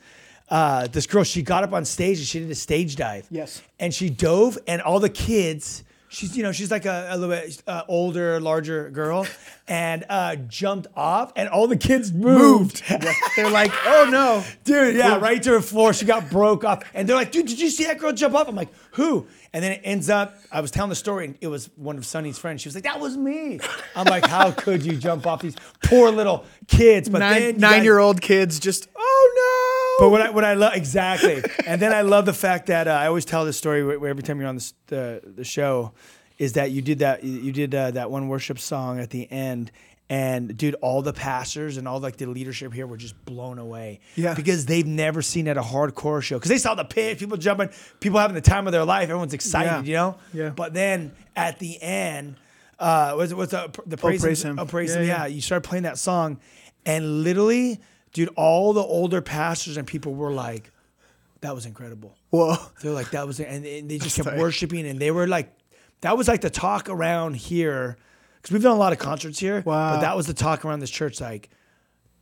Uh, this girl, she got up on stage and she did a stage dive. Yes. And she dove, and all the kids, she's you know she's like a, a little bit uh, older, larger girl, and uh, jumped off, and all the kids moved. They're like, oh no. Dude, yeah, right to her floor. She got broke off. And they're like, dude, did you see that girl jump off? I'm like, who? And then it ends up, I was telling the story, and it was one of Sonny's friends. She was like, that was me. I'm like, how could you jump off these poor little kids? But Nine nine guys- year old kids just oh But what I what I love exactly, and then I love the fact that uh, I always tell this story where, where every time you're on this, the the show, is that you did that you did uh, that one worship song at the end, and dude, all the pastors and all like the leadership here were just blown away, Yeah. because they've never seen at a hardcore show because they saw the pit, people jumping, people having the time of their life, everyone's excited, Yeah. you know, Yeah. But then at the end, uh, was it what's the the praise, Praise Him. Oh, praise Yeah, him, yeah. yeah you started playing that song, and literally, dude, all the older pastors and people were like, "That was incredible." Whoa. They're like, "That was," and, and they just kept worshiping, and they were like, "That was like the talk around here," because we've done a lot of concerts here. Wow. But that was the talk around this church, like.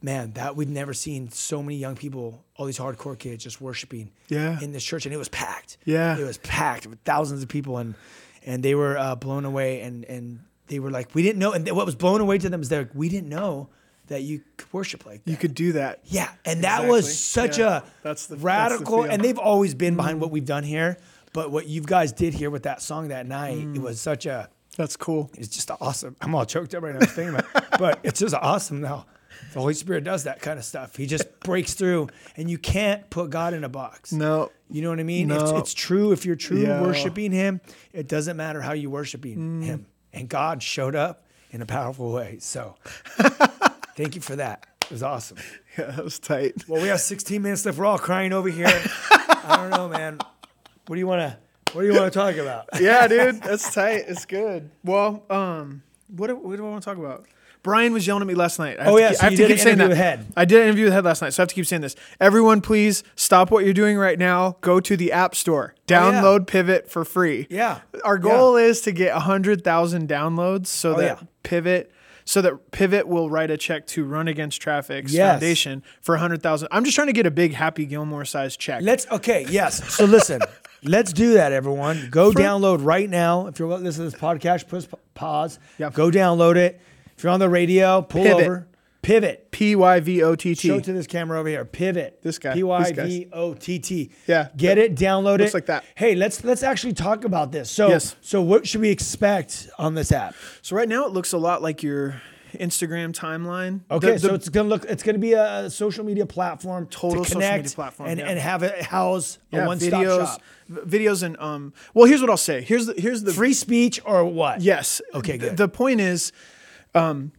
Man, that we've never seen so many young people, all these hardcore kids, just worshiping Yeah. in this church, and it was packed. Yeah. it was packed with thousands of people, and and they were uh, blown away, and and they were like, we didn't know, and what was blown away to them is they're like, we didn't know that you could worship like that. You could do that. Yeah, and that was such Yeah. a That's the- that's the radical, and they've always been behind Mm-hmm. what we've done here. But what you guys did here with that song that night, Mm. it was such a, That's cool. it's just awesome. I'm all choked up right now thinking about, it. but it's just awesome now. The Holy Spirit does that kind of stuff. He just breaks through, and you can't put God in a box. No. You know what I mean? It's, No. it's true. If you're true Yeah. worshiping Him, it doesn't matter how you're worshiping Mm. Him. And God showed up in a powerful way. So, thank you for that. It was awesome. Yeah, that was tight. Well, we have 16 minutes left. We're all crying over here. I don't know, man. What do you want to? What do you want to talk about? yeah, dude, that's tight. It's good. Well, um, what do, what do I want to talk about? Brian was yelling at me last night. I have Oh, to yeah, keep- so I have to did keep an saying that. Head. I did an interview with Head last night, so I have to keep saying this. Everyone, please stop what you're doing right now. Go to the App Store, Oh, yeah. download Pivot for free. Yeah. Our goal is to get hundred thousand downloads, so that Oh, yeah. Pivot. So that Pivot will write a check to Run Against Traffic's Yes. foundation for a hundred thousand. I'm just trying to get a big Happy Gilmore size check. Let's okay, yes. So listen, let's do that, everyone. Go download right now. If you're listening to this podcast, push pause. Yep. Go download it. If you're on the radio, pull Pivot. over. Pivot. P Y V O T Show it to this camera over here. Pivot. This guy. P Y. V O T T. Yeah. Get it. Download Looks it. like that. Hey, let's let's actually talk about this. So Yes. so what should we expect on this app? So right now it looks a lot like your Instagram timeline. Okay, The- so it's gonna look. It's gonna be a social media platform, Total to social media platform, and yeah. and have it house a yeah, one stop shop. videos, and um. Well, here's what I'll say. Here's the here's the Free speech or what? yes. Okay, good. The point is, um,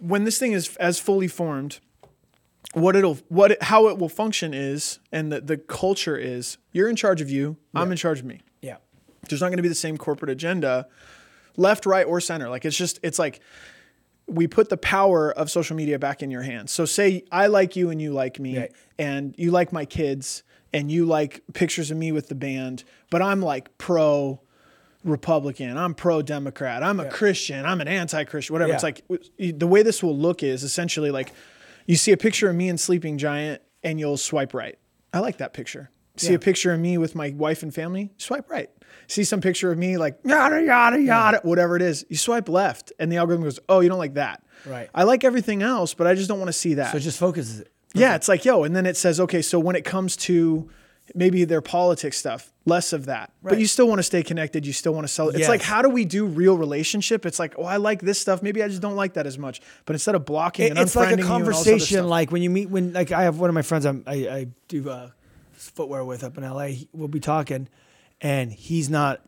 when this thing is as fully formed, what it'll what it, how it will function is, and the the culture is, you're in charge of you. I'm in charge of me. Yeah. There's not going to be the same corporate agenda, left, right, or center. Like it's just it's like we put the power of social media back in your hands. So say I like you and you like me Right. and you like my kids and you like pictures of me with the band, but I'm like pro Republican, I'm pro Democrat, I'm a Christian, I'm an anti-Christian, whatever. It's like the way this will look is essentially like you see a picture of me and Sleeping Giant and you'll swipe right. I like that picture. See Yeah. a picture of me with my wife and family, swipe right. See some picture of me like yada yada yada, whatever it is, you swipe left, and the algorithm goes, "Oh, you don't like that." Right. I like everything else, but I just don't want to see that. So it just focuses it. yeah, it's like yo, and then it says, okay, so when it comes to maybe their politics stuff, less of that, but you still want to stay connected. You still want to sell. It's Yes. like, how do we do real relationship? It's like, oh, I like this stuff. Maybe I just don't like that as much. But instead of blocking and it's like a you and all this other conversation like when you meet when like i have one of my friends I'm, i i do uh, footwear with up in la we'll be talking and he's not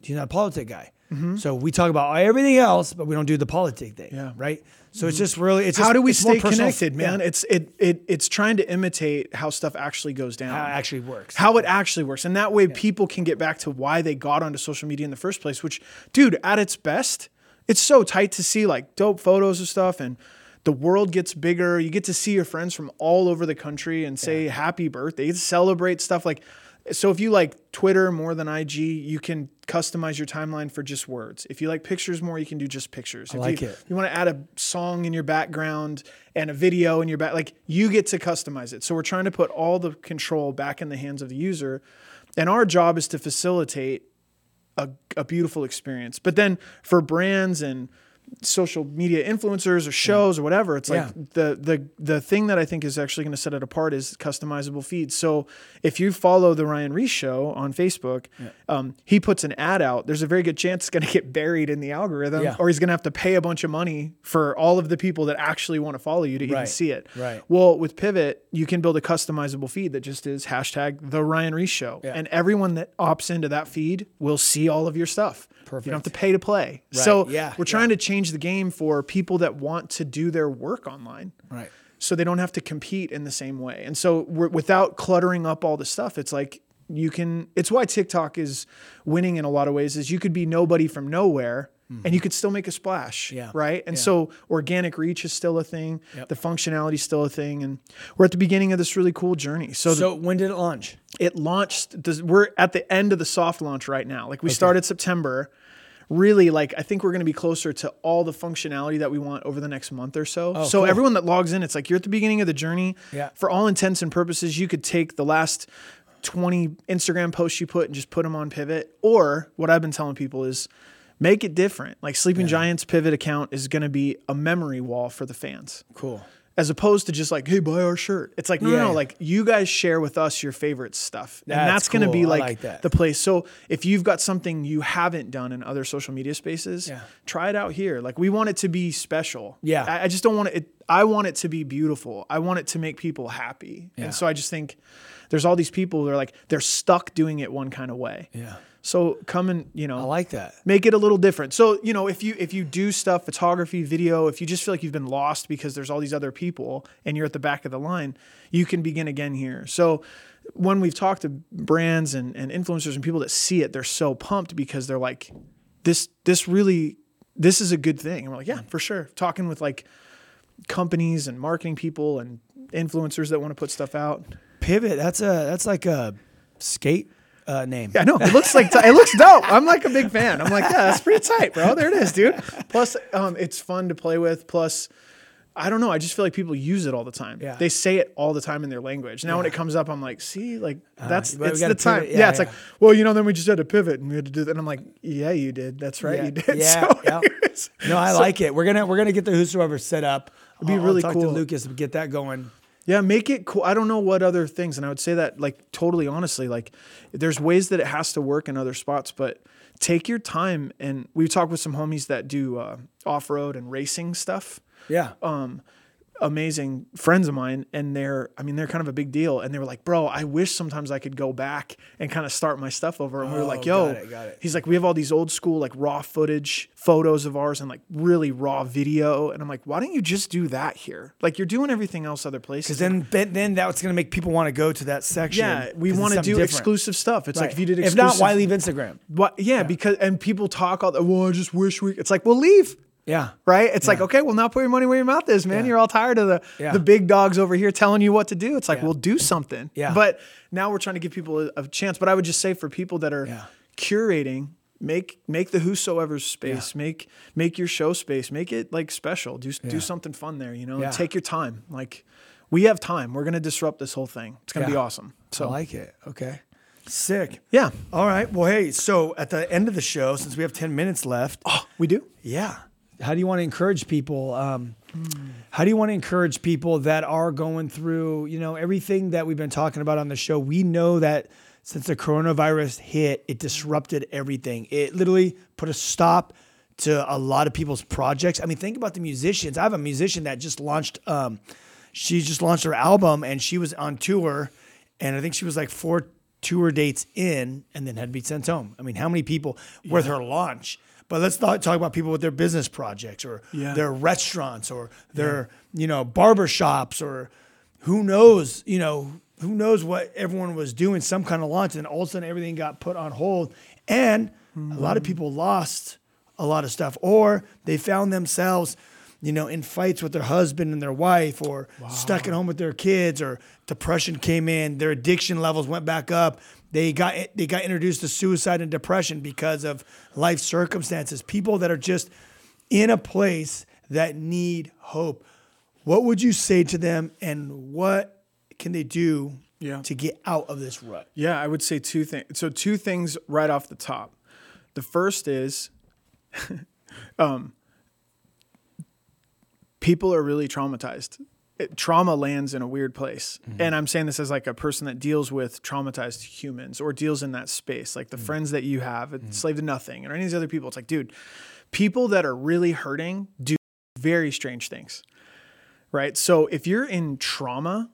he's not a politic guy so we talk about everything else but we don't do the politic thing Mm-hmm. Yeah. right so it's just really it's how do we stay connected, man? yeah, It's it it it's trying to imitate how stuff actually goes down. how it actually works how it actually works. And that way people can get back to why they got onto social media in the first place, which, dude, at its best, it's so tight to see like dope photos of stuff and the world gets bigger. You get to see your friends from all over the country and say happy birthday. You celebrate stuff like so if you like Twitter more than IG, you can customize your timeline for just words. If you like pictures more, you can do just pictures. if like you, it. you want to add a song in your background and a video in your back like you get to customize it so we're trying to put all the control back in the hands of the user and our job is to facilitate a, a beautiful experience but then for brands and social media influencers or shows or whatever it's like the the the thing that i think is actually going to set it apart is customizable feeds so if you follow the Ryan Ries show on facebook um, he puts an ad out there's a very good chance it's going to get buried in the algorithm Yeah. or he's going to have to pay a bunch of money for all of the people that actually want to follow you to even see it. Right. Well, with Pivot, you can build a customizable feed that just is hashtag the Ryan Ries Show, Yeah. and everyone that opts into that feed will see all of your stuff. Perfect. You don't have to pay to play. So Yeah. we're trying to change the game for people that want to do their work online right so they don't have to compete in the same way. And so we're, without cluttering up all the stuff, it's like you can. It's why TikTok is winning in a lot of ways. Is you could be nobody from nowhere. And you could still make a splash, Mm-hmm. Yeah. right? And Yeah. so organic reach is still a thing. Yep. The functionality is still a thing, and we're at the beginning of this really cool journey. So, the- so when did it launch it launched. This, we're at the end of the soft launch right now. Like we started September. Really, like I think we're going to be closer to all the functionality that we want over the next month or so. Oh, so Oh, cool. everyone that logs in, it's like you're at the beginning of the journey. Yeah. For all intents and purposes, you could take the last 20 Instagram posts you put and just put them on Pivot. Or what I've been telling people is make it different. Like Sleeping Giants Pivot account is going to be a memory wall for the fans cool as opposed to just like, hey, buy our shirt. It's like, no, Yeah. no, no, like you guys share with us your favorite stuff. and That's that's going to be like, like that. the place. So if you've got something you haven't done in other social media spaces, Yeah. try it out here. Like we want it to be special. Yeah. I, I just don't want it. I want it to be beautiful. I want it to make people happy. Yeah. And so I just think there's all these people that are like, they're stuck doing it one kind of way. yeah So come and, you know, i like that make it a little different. So, you know, if you if you do stuff, photography, video, if you just feel like you've been lost because there's all these other people and you're at the back of the line, you can begin again here. So when we've talked to brands and, and influencers and people that see it, they're so pumped because they're like, this this really this is a good thing. And we're like, yeah, for sure. Talking with like companies and marketing people and influencers that want to put stuff out. Pivot. That's a that's like a skate uh, name. Yeah, I know. It looks like it looks dope. I'm like a big fan. I'm like, yeah, that's pretty tight, bro. There it is, dude. Plus, um, it's fun to play with. Plus, I don't know. I just feel like people use it all the time. Yeah. They say it all the time in their language. Now, when it comes up, I'm like, see, like that's but we the time. Yeah, Yeah, it's yeah. like, well, you know, then we just had to pivot and we had to do that. And I'm like, yeah, you did. That's right, Yeah, you did. yeah, So, yeah. No, I so- like it. We're gonna we're gonna get the Whosoever set up. It'd be I'll- I'll really talk cool. to Lucas get that going. Yeah, make it cool. I don't know what other things, and I would say that like totally honestly, like there's ways that it has to work in other spots, but take your time. And we talked with some homies that do uh, off road and racing stuff. Yeah. Um, amazing friends of mine, and they're I mean they're kind of a big deal. And they were like, bro, I wish sometimes I could go back and kind of start my stuff over. And we were Oh, like, yo, got it, got it. he's like, we have all these old school like raw footage, photos of ours, and like really raw video. And I'm like, why don't you just do that here? Like you're doing everything else other places. Because then, then that's gonna make people want to go to that section. Yeah, we want to do different. exclusive stuff. It's like if you did exclusive, If not, why leave Instagram? What? Yeah, because and people talk all. the Well, I just wish we. It's like, well, leave. Yeah. Right? It's like, okay, well, now put your money where your mouth is, man. Yeah. You're all tired of the Yeah. the big dogs over here telling you what to do. It's like, Yeah. well, do something. Yeah. But now we're trying to give people a, a chance. But I would just say for people that are Yeah. curating, make make the whosoever space, make make your show space, make it like special. Do do something fun there, you know. Yeah. Take your time. Like we have time. We're gonna disrupt this whole thing. It's gonna be awesome. So I like it. Okay. Sick. yeah, All right. Well, hey, so at the end of the show, since we have 10 minutes left, Oh, we do. yeah. How do you want to encourage people? Um, how do you want to encourage people that are going through, you know, everything that we've been talking about on the show? We know that since the coronavirus hit, it disrupted everything. It literally put a stop to a lot of people's projects. I mean, think about the musicians. I have a musician that just launched, um, she just launched her album and she was on tour. And I think she was like four tour dates in and then had to be sent home. I mean, how many people with her launch? But let's not talk about people with their business projects or Yeah. their restaurants or their, you know, barber shops or who knows, you know, who knows what everyone was doing, some kind of launch, and all of a sudden everything got put on hold. And a lot of mm-hmm. people lost a lot of stuff, or they found themselves, you know, in fights with their husband and their wife, or stuck at home with their kids, or depression came in, their addiction levels went back up. They got they got introduced to suicide and depression because of life circumstances. People that are just in a place that need hope. What would you say to them, and what can they do Yeah. to get out of this rut? Yeah, I would say two things. So two things right off the top. The first is um, people are really traumatized. It, trauma lands in a weird place. Mm-hmm. And I'm saying this as like a person that deals with traumatized humans or deals in that space, like the mm. friends that you have, at mm. Slave to Nothing, or any of these other people. It's like, dude, people that are really hurting do very strange things. Right. So if you're in trauma,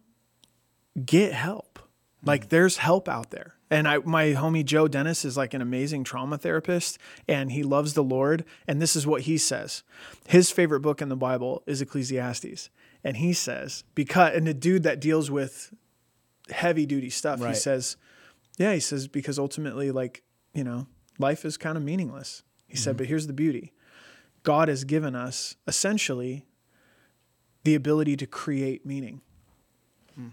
get help. Mm. Like there's help out there. And I my homie Joe Dennis is like an amazing trauma therapist and he loves the Lord and this is what he says. His favorite book in the Bible is Ecclesiastes. And he says because and the dude that deals with heavy duty stuff, he says, yeah, he says because ultimately like, you know, life is kind of meaningless. He said, mm-hmm. but here's the beauty. God has given us essentially the ability to create meaning. Hmm.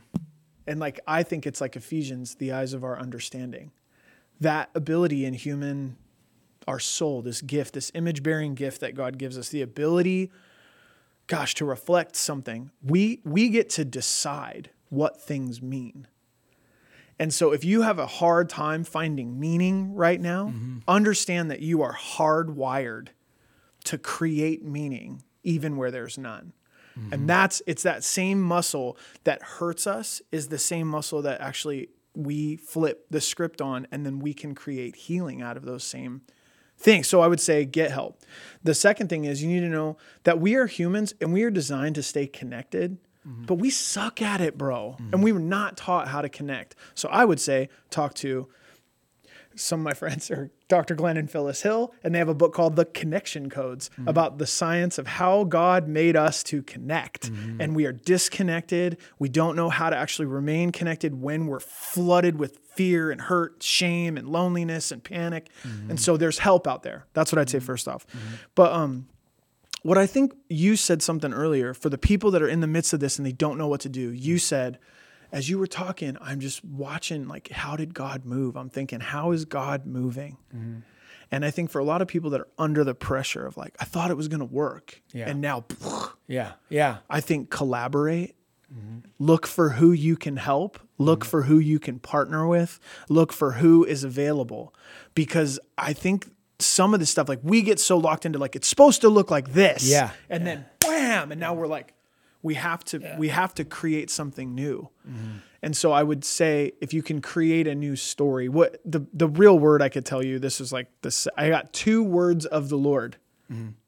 And like I think it's like Ephesians, the eyes of our understanding. That ability in human our soul, this gift, this image-bearing gift that God gives us, the ability gosh to reflect something. We we get to decide what things mean. And so if you have a hard time finding meaning right now, mm-hmm. understand that you are hardwired to create meaning even where there's none. And mm-hmm. that's it's that same muscle that hurts us is the same muscle that actually we flip the script on and then we can create healing out of those same things. So I would say get help. The second thing is you need to know that we are humans and we are designed to stay connected, mm-hmm. but we suck at it, bro. And mm-hmm. we were not taught how to connect. So I would say talk to some of my friends are Dr. Glenn and Phyllis Hill, and they have a book called The Connection Codes Mm-hmm. about the science of how God made us to connect. Mm-hmm. And we are disconnected. We don't know how to actually remain connected when we're flooded with fear and hurt, shame and loneliness and panic. Mm-hmm. And so there's help out there. That's what I'd say first off. But um what I think you said something earlier for the people that are in the midst of this and they don't know what to do. You said, as you were talking, I'm just watching, like, how did God move? I'm thinking, how is God moving? Mm-hmm. And I think for a lot of people that are under the pressure of, like, I thought it was going to work. Yeah. And now, Yeah. Yeah. I think collaborate, mm-hmm. look for who you can help, look mm-hmm. for who you can partner with, look for who is available. Because I think some of this stuff, like we get so locked into like it's supposed to look like this. Yeah. And then bam. And now we're like, we have to we have to create something new. Mm-hmm. And so I would say if you can create a new story, what the the real word I could tell you, this is like this I got two words of the Lord. Mm-hmm.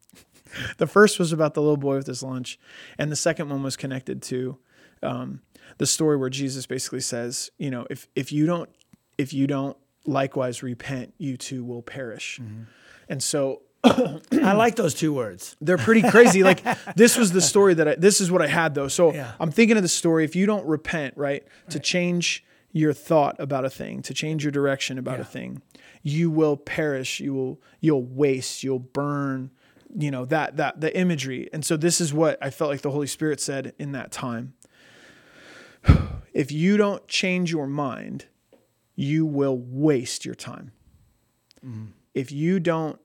The first was about the little boy with his lunch, and the second one was connected to um, the story where Jesus basically says, you know, if if you don't if you don't likewise repent, you too will perish. Mm-hmm. And so I like those two words. they're pretty crazy. like this was the story that I, this is what I had though. So Yeah. I'm thinking of the story. If you don't repent, right, to change your thought about a thing, to change your direction about a thing, you will perish. You will you'll waste. You'll burn. You know that that the imagery. And so this is what I felt like the Holy Spirit said in that time. If you don't change your mind, you will waste your time. Mm-hmm. If you don't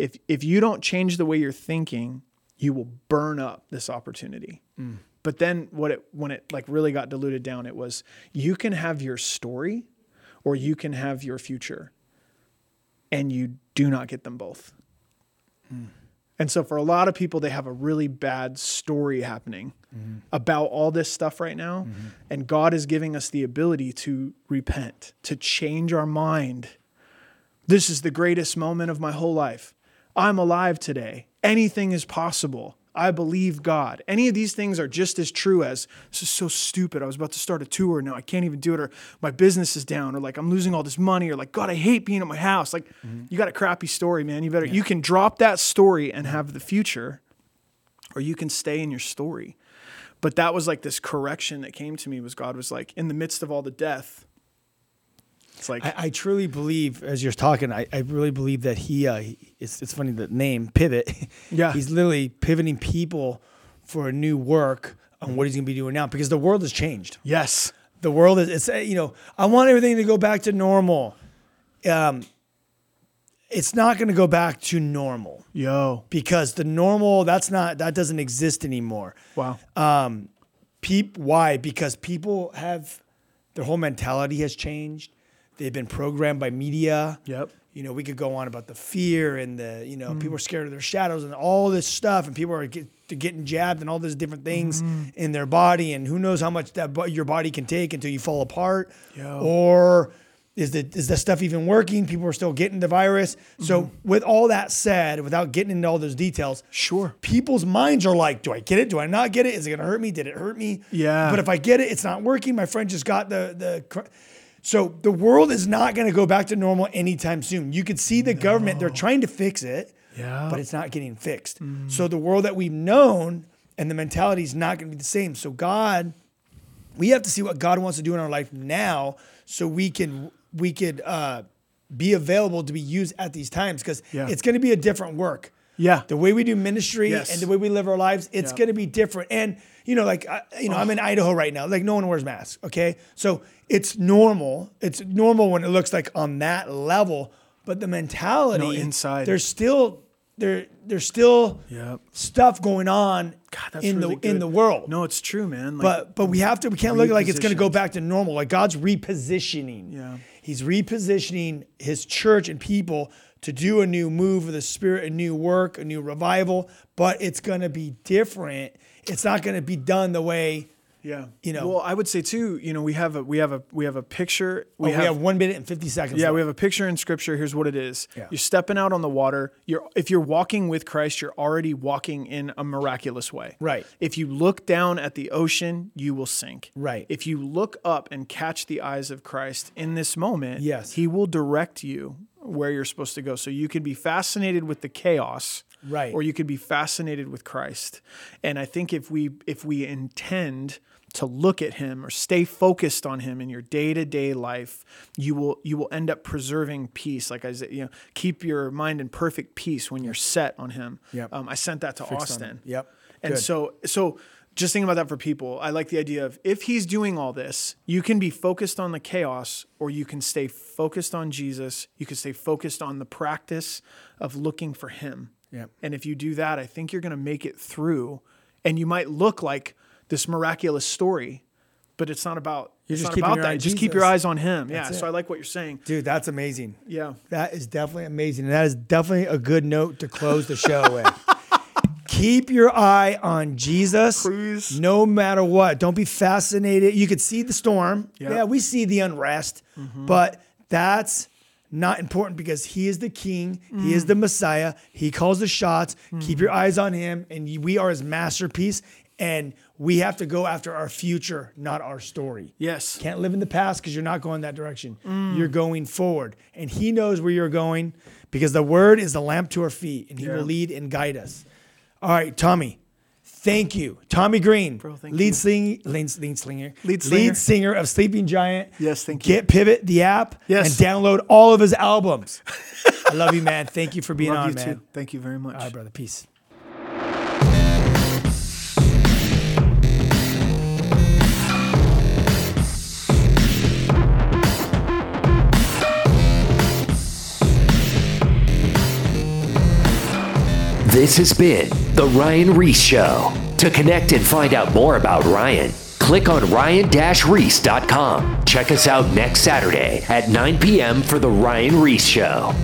if if you don't change the way you're thinking, you will burn up this opportunity. Mm. But then what it when it like really got diluted down, it was you can have your story or you can have your future. And you do not get them both. Mm. And so for a lot of people, they have a really bad story happening mm-hmm. about all this stuff right now. Mm-hmm. And God is giving us the ability to repent, to change our mind. This is the greatest moment of my whole life. I'm alive today. Anything is possible. I believe God. Any of these things are just as true as this is so stupid. I was about to start a tour. No, I can't even do it. Or my business is down. Or like I'm losing all this money. Or like, God, I hate being at my house. Like, mm-hmm. you got a crappy story, man. You better, you can drop that story and have the future, or you can stay in your story. But that was like this correction that came to me was God was like, in the midst of all the death, it's like, I, I truly believe, as you're talking, I, I really believe that he, uh, he it's, it's funny the name pivot. Yeah. he's literally pivoting people for a new work on what he's going to be doing now because the world has changed. yes. The world is, it's, you know, I want everything to go back to normal. Um, it's not going to go back to normal Yo. because the normal, that's not, that doesn't exist anymore. Wow. Um, peep, why? Because people have their whole mentality has changed. They've been programmed by media. Yep. You know, we could go on about the fear and the, you know, people are mm. scared of their shadows and all this stuff, and people are get, getting jabbed and all these different things mm-hmm. in their body, and who knows how much that your body can take until you fall apart, Yo. or is the is the stuff even working? People are still getting the virus. So, mm-hmm. with all that said, without getting into all those details, Sure. people's minds are like, do I get it? Do I not get it? Is it going to hurt me? Did it hurt me? Yeah. But if I get it, it's not working. My friend just got the the. So the world is not going to go back to normal anytime soon. You could see the government; they're trying to fix it, Yeah. but it's not getting fixed. So the world that we've known and the mentality is not going to be the same. So God, we have to see what God wants to do in our life now, so we can we could uh, be available to be used at these times because Yeah. it's going to be a different work Yeah. the way we do ministry Yes. and the way we live our lives, it's Yeah. going to be different. And you know, like I, you know, I'm in Idaho right now. Like no one wears masks. Okay, so it's normal. It's normal when it looks like on that level, but the mentality No, inside. there's still there there's still Yep. stuff going on God, that's in really the in the world. No, it's true, man. Like, But but we have to we can't look like it's going to go back to normal. Like God's repositioning. Yeah. He's repositioning his church and people to do a new move of the spirit, a new work, a new revival, but it's going to be different. It's not going to be done the way Yeah. You know- Well, I would say too. You know, we have a we have a we have a picture. Oh, We, have, one minute and 50 seconds. Yeah, left. we have a picture in scripture. Here's what it is. Yeah. You're stepping out on the water. You're if you're walking with Christ, you're already walking in a miraculous way. Right. If you look down at the ocean, you will sink. Right. If you look up and catch the eyes of Christ in this moment, Yes. he will direct you where you're supposed to go. So you can be fascinated with the chaos. Right. Or you could be fascinated with Christ. And I think if we if we intend to look at him or stay focused on him in your day-to-day life, you will you will end up preserving peace. Like I said, you know, keep your mind in perfect peace when you're set on him. Yep. Um, I sent that to on Austin. Yep. And Good. so so just thinking about that for people, I like the idea of if he's doing all this, you can be focused on the chaos or you can stay focused on Jesus. You can stay focused on the practice of looking for him. Yep. And if you do that, I think you're going to make it through and you might look like this miraculous story, but it's not about You're just not keeping about your that. Just keep your eyes on him. yeah. That's So. I like what you're saying. Dude, that's amazing. Yeah. That is definitely amazing. And that is definitely a good note to close the show with. Keep your eye on Jesus Please. no matter what. Don't be fascinated. You could see the storm. Yep. Mm-hmm. Yeah, we see the unrest, but that's not important because he is the king. He Mm. is the Messiah. He calls the shots. Keep your eyes on him, and we are his masterpiece. And we have to go after our future, not our story. Yes. Can't live in the past because you're not going that direction. Mm. You're going forward. And he knows where you're going because the word is the lamp to our feet and he Yeah. will lead and guide us. All right, Tommy. Thank you. Tommy Green, Bro, lead, you. sling, lead, lead, slinger, Lead slinger. lead singer of Sleeping Giant. Yes, thank you. Get Pivot, the app, Yes. and download all of his albums. I love you, man. Thank you for being Love on, you man. too. Thank you very much. All right, brother. Peace. This has been The Ryan Ries Show. To connect and find out more about Ryan, click on ryan-reese.com. Check us out next Saturday at 9 p.m. for The Ryan Ries Show.